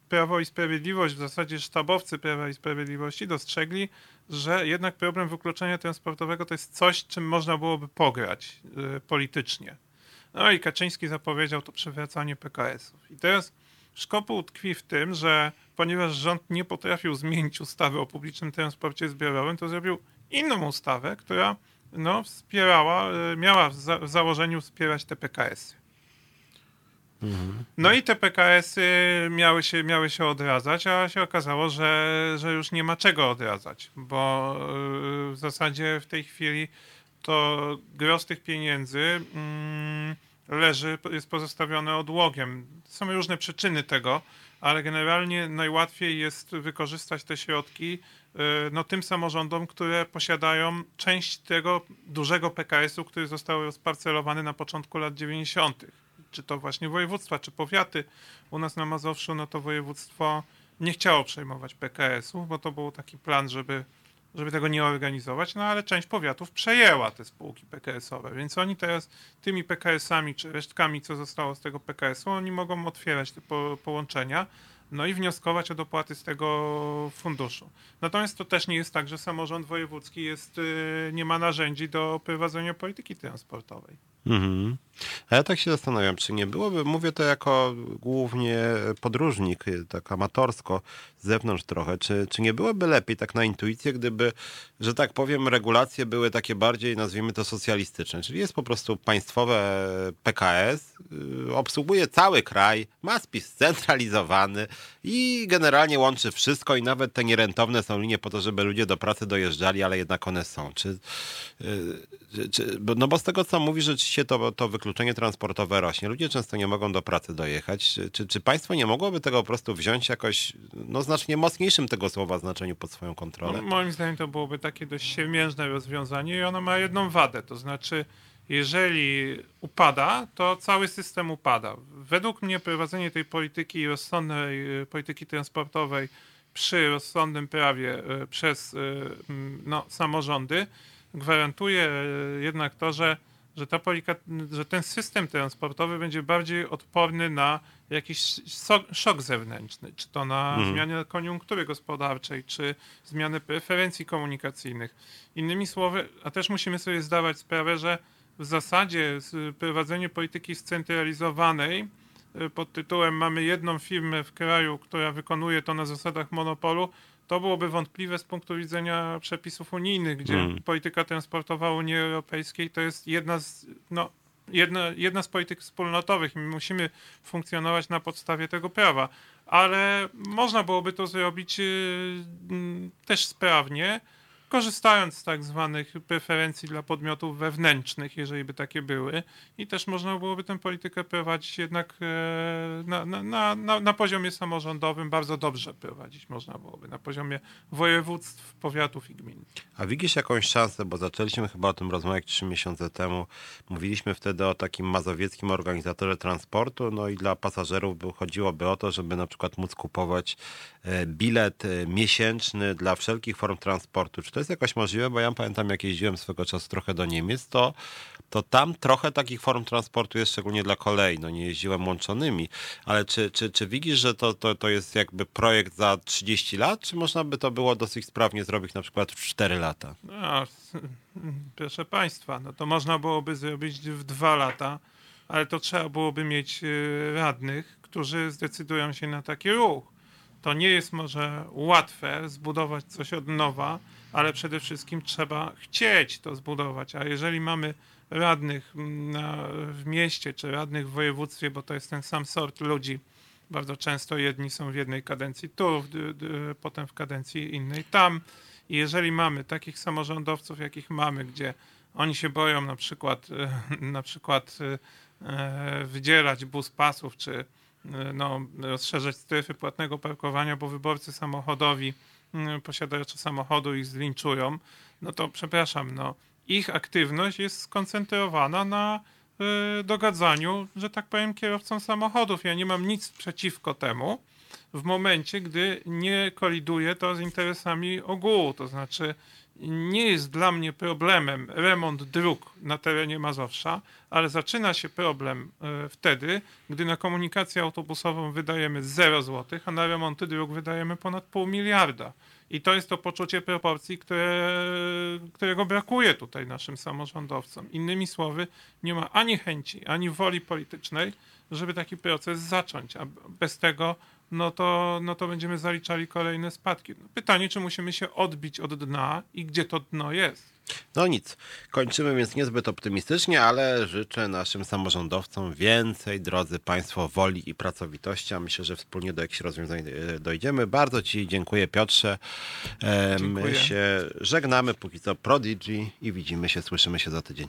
Prawo i Sprawiedliwość, w zasadzie sztabowcy Prawa i Sprawiedliwości dostrzegli, że jednak problem wykluczenia transportowego to jest coś, czym można byłoby pograć yy, politycznie. No i Kaczyński zapowiedział to przywracanie PKS-ów. I teraz szkopuł tkwi w tym, że ponieważ rząd nie potrafił zmienić ustawy o publicznym transporcie zbiorowym, to zrobił inną ustawę, która no, wspierała, y, miała w, za, w założeniu wspierać te PKS-y. Mhm. No i te PKS-y miały się, miały się odradzać, a się okazało, że, że już nie ma czego odradzać, bo y, w zasadzie w tej chwili to gros tych pieniędzy mm, leży, jest pozostawione odłogiem. Są różne przyczyny tego, ale generalnie najłatwiej jest wykorzystać te środki y, no, tym samorządom, które posiadają część tego dużego PKS-u, który został rozparcelowany na początku lat 90. Czy to właśnie województwa, czy powiaty. U nas na Mazowszu, no to województwo nie chciało przejmować PKS-u, bo to był taki plan, żeby żeby tego nie organizować, no ale część powiatów przejęła te spółki PKS-owe, więc oni teraz tymi PKS-ami czy resztkami, co zostało z tego PKS-u, oni mogą otwierać te po połączenia, no i wnioskować o dopłaty z tego funduszu. Natomiast to też nie jest tak, że samorząd wojewódzki jest, y, nie ma narzędzi do prowadzenia polityki transportowej. Mhm. A ja tak się zastanawiam, czy nie byłoby, mówię to jako głównie podróżnik, tak amatorsko, z zewnątrz trochę, czy, czy nie byłoby lepiej tak na intuicję, gdyby, że tak powiem, regulacje były takie bardziej, nazwijmy to socjalistyczne, czyli jest po prostu państwowe PKS, y, obsługuje cały kraj, ma spis centralizowany i generalnie łączy wszystko i nawet te nierentowne są linie po to, żeby ludzie do pracy dojeżdżali, ale jednak one są. Czy, y, czy, no bo z tego, co mówi, rzeczywiście to, to wykluczenie transportowe rośnie. Ludzie często nie mogą do pracy dojechać. Czy, czy państwo nie mogłoby tego po prostu wziąć jakoś, no znacznie mocniejszym tego słowa znaczeniu pod swoją kontrolę? No, moim zdaniem to byłoby takie dość siemiężne rozwiązanie i ono ma jedną wadę, to znaczy jeżeli upada, to cały system upada. Według mnie prowadzenie tej polityki rozsądnej, y, polityki transportowej przy rozsądnym prawie y, przez y, no, samorządy gwarantuje jednak to, że że, ta że ten system transportowy będzie bardziej odporny na jakiś szok zewnętrzny, czy to na mhm. zmianę koniunktury gospodarczej, czy zmianę preferencji komunikacyjnych. Innymi słowy, a też musimy sobie zdawać sprawę, że w zasadzie prowadzenie polityki scentralizowanej y, pod tytułem mamy jedną firmę w kraju, która wykonuje to na zasadach monopolu, to byłoby wątpliwe z punktu widzenia przepisów unijnych, gdzie hmm. polityka transportowa Unii Europejskiej to jest jedna z, no, jedna, jedna z polityk wspólnotowych i my musimy funkcjonować na podstawie tego prawa. Ale można byłoby to zrobić yy, też sprawnie korzystając z tak zwanych preferencji dla podmiotów wewnętrznych, jeżeli by takie były, i też można byłoby tę politykę prowadzić jednak e, na, na, na, na poziomie samorządowym bardzo dobrze prowadzić można byłoby, na poziomie województw, powiatów i gmin. A widzisz jakąś szansę, bo zaczęliśmy chyba o tym rozmawiać trzy miesiące temu, mówiliśmy wtedy o takim mazowieckim organizatorze transportu, no i dla pasażerów chodziłoby o to, żeby na przykład móc kupować bilet e, miesięczny dla wszelkich form transportu, czy to jest jakoś możliwe, bo ja pamiętam, jak jeździłem swego czasu trochę do Niemiec, to, to tam trochę takich form transportu jest, szczególnie dla kolei. No nie jeździłem łączonymi, ale czy, czy, czy widzisz, że to, to, to jest jakby projekt za 30 lat, czy można by to było dosyć sprawnie zrobić na przykład w 4 lata? No, proszę Państwa, no to można byłoby zrobić w dwa lata, ale to trzeba byłoby mieć y, radnych, którzy zdecydują się na taki ruch. To nie jest może łatwe zbudować coś od nowa, ale przede wszystkim trzeba chcieć to zbudować. A jeżeli mamy radnych na, w mieście czy radnych w województwie, bo to jest ten sam sort ludzi, bardzo często jedni są w jednej kadencji tu, d, d, potem w kadencji innej tam. I jeżeli mamy takich samorządowców, jakich mamy, gdzie oni się boją na przykład, na przykład e, wydzielać bus pasów, czy e, no, rozszerzać strefy płatnego parkowania, bo wyborcy samochodowi, posiadacze samochodu ich zlinczują, no to przepraszam, no, ich aktywność jest skoncentrowana na y, dogadzaniu, że tak powiem, kierowcom samochodów. Ja nie mam nic przeciwko temu w momencie, gdy nie koliduje to z interesami ogółu. To znaczy, nie jest dla mnie problemem remont dróg na terenie Mazowsza, ale zaczyna się problem y, wtedy, gdy na komunikację autobusową wydajemy 0 zł, a na remonty dróg wydajemy ponad pół miliarda. I to jest to poczucie proporcji, które, którego brakuje tutaj naszym samorządowcom. Innymi słowy, nie ma ani chęci, ani woli politycznej, żeby taki proces zacząć, a bez tego no to, no to będziemy zaliczali kolejne spadki. Pytanie, czy musimy się odbić od dna i gdzie to dno jest. No nic, kończymy więc niezbyt optymistycznie, ale życzę naszym samorządowcom więcej, drodzy Państwo, woli i pracowitości, a myślę, że wspólnie do jakichś rozwiązań e, dojdziemy. Bardzo Ci dziękuję Piotrze. E, Dziękuję. My się żegnamy, póki co Prodigy i widzimy się, słyszymy się za tydzień.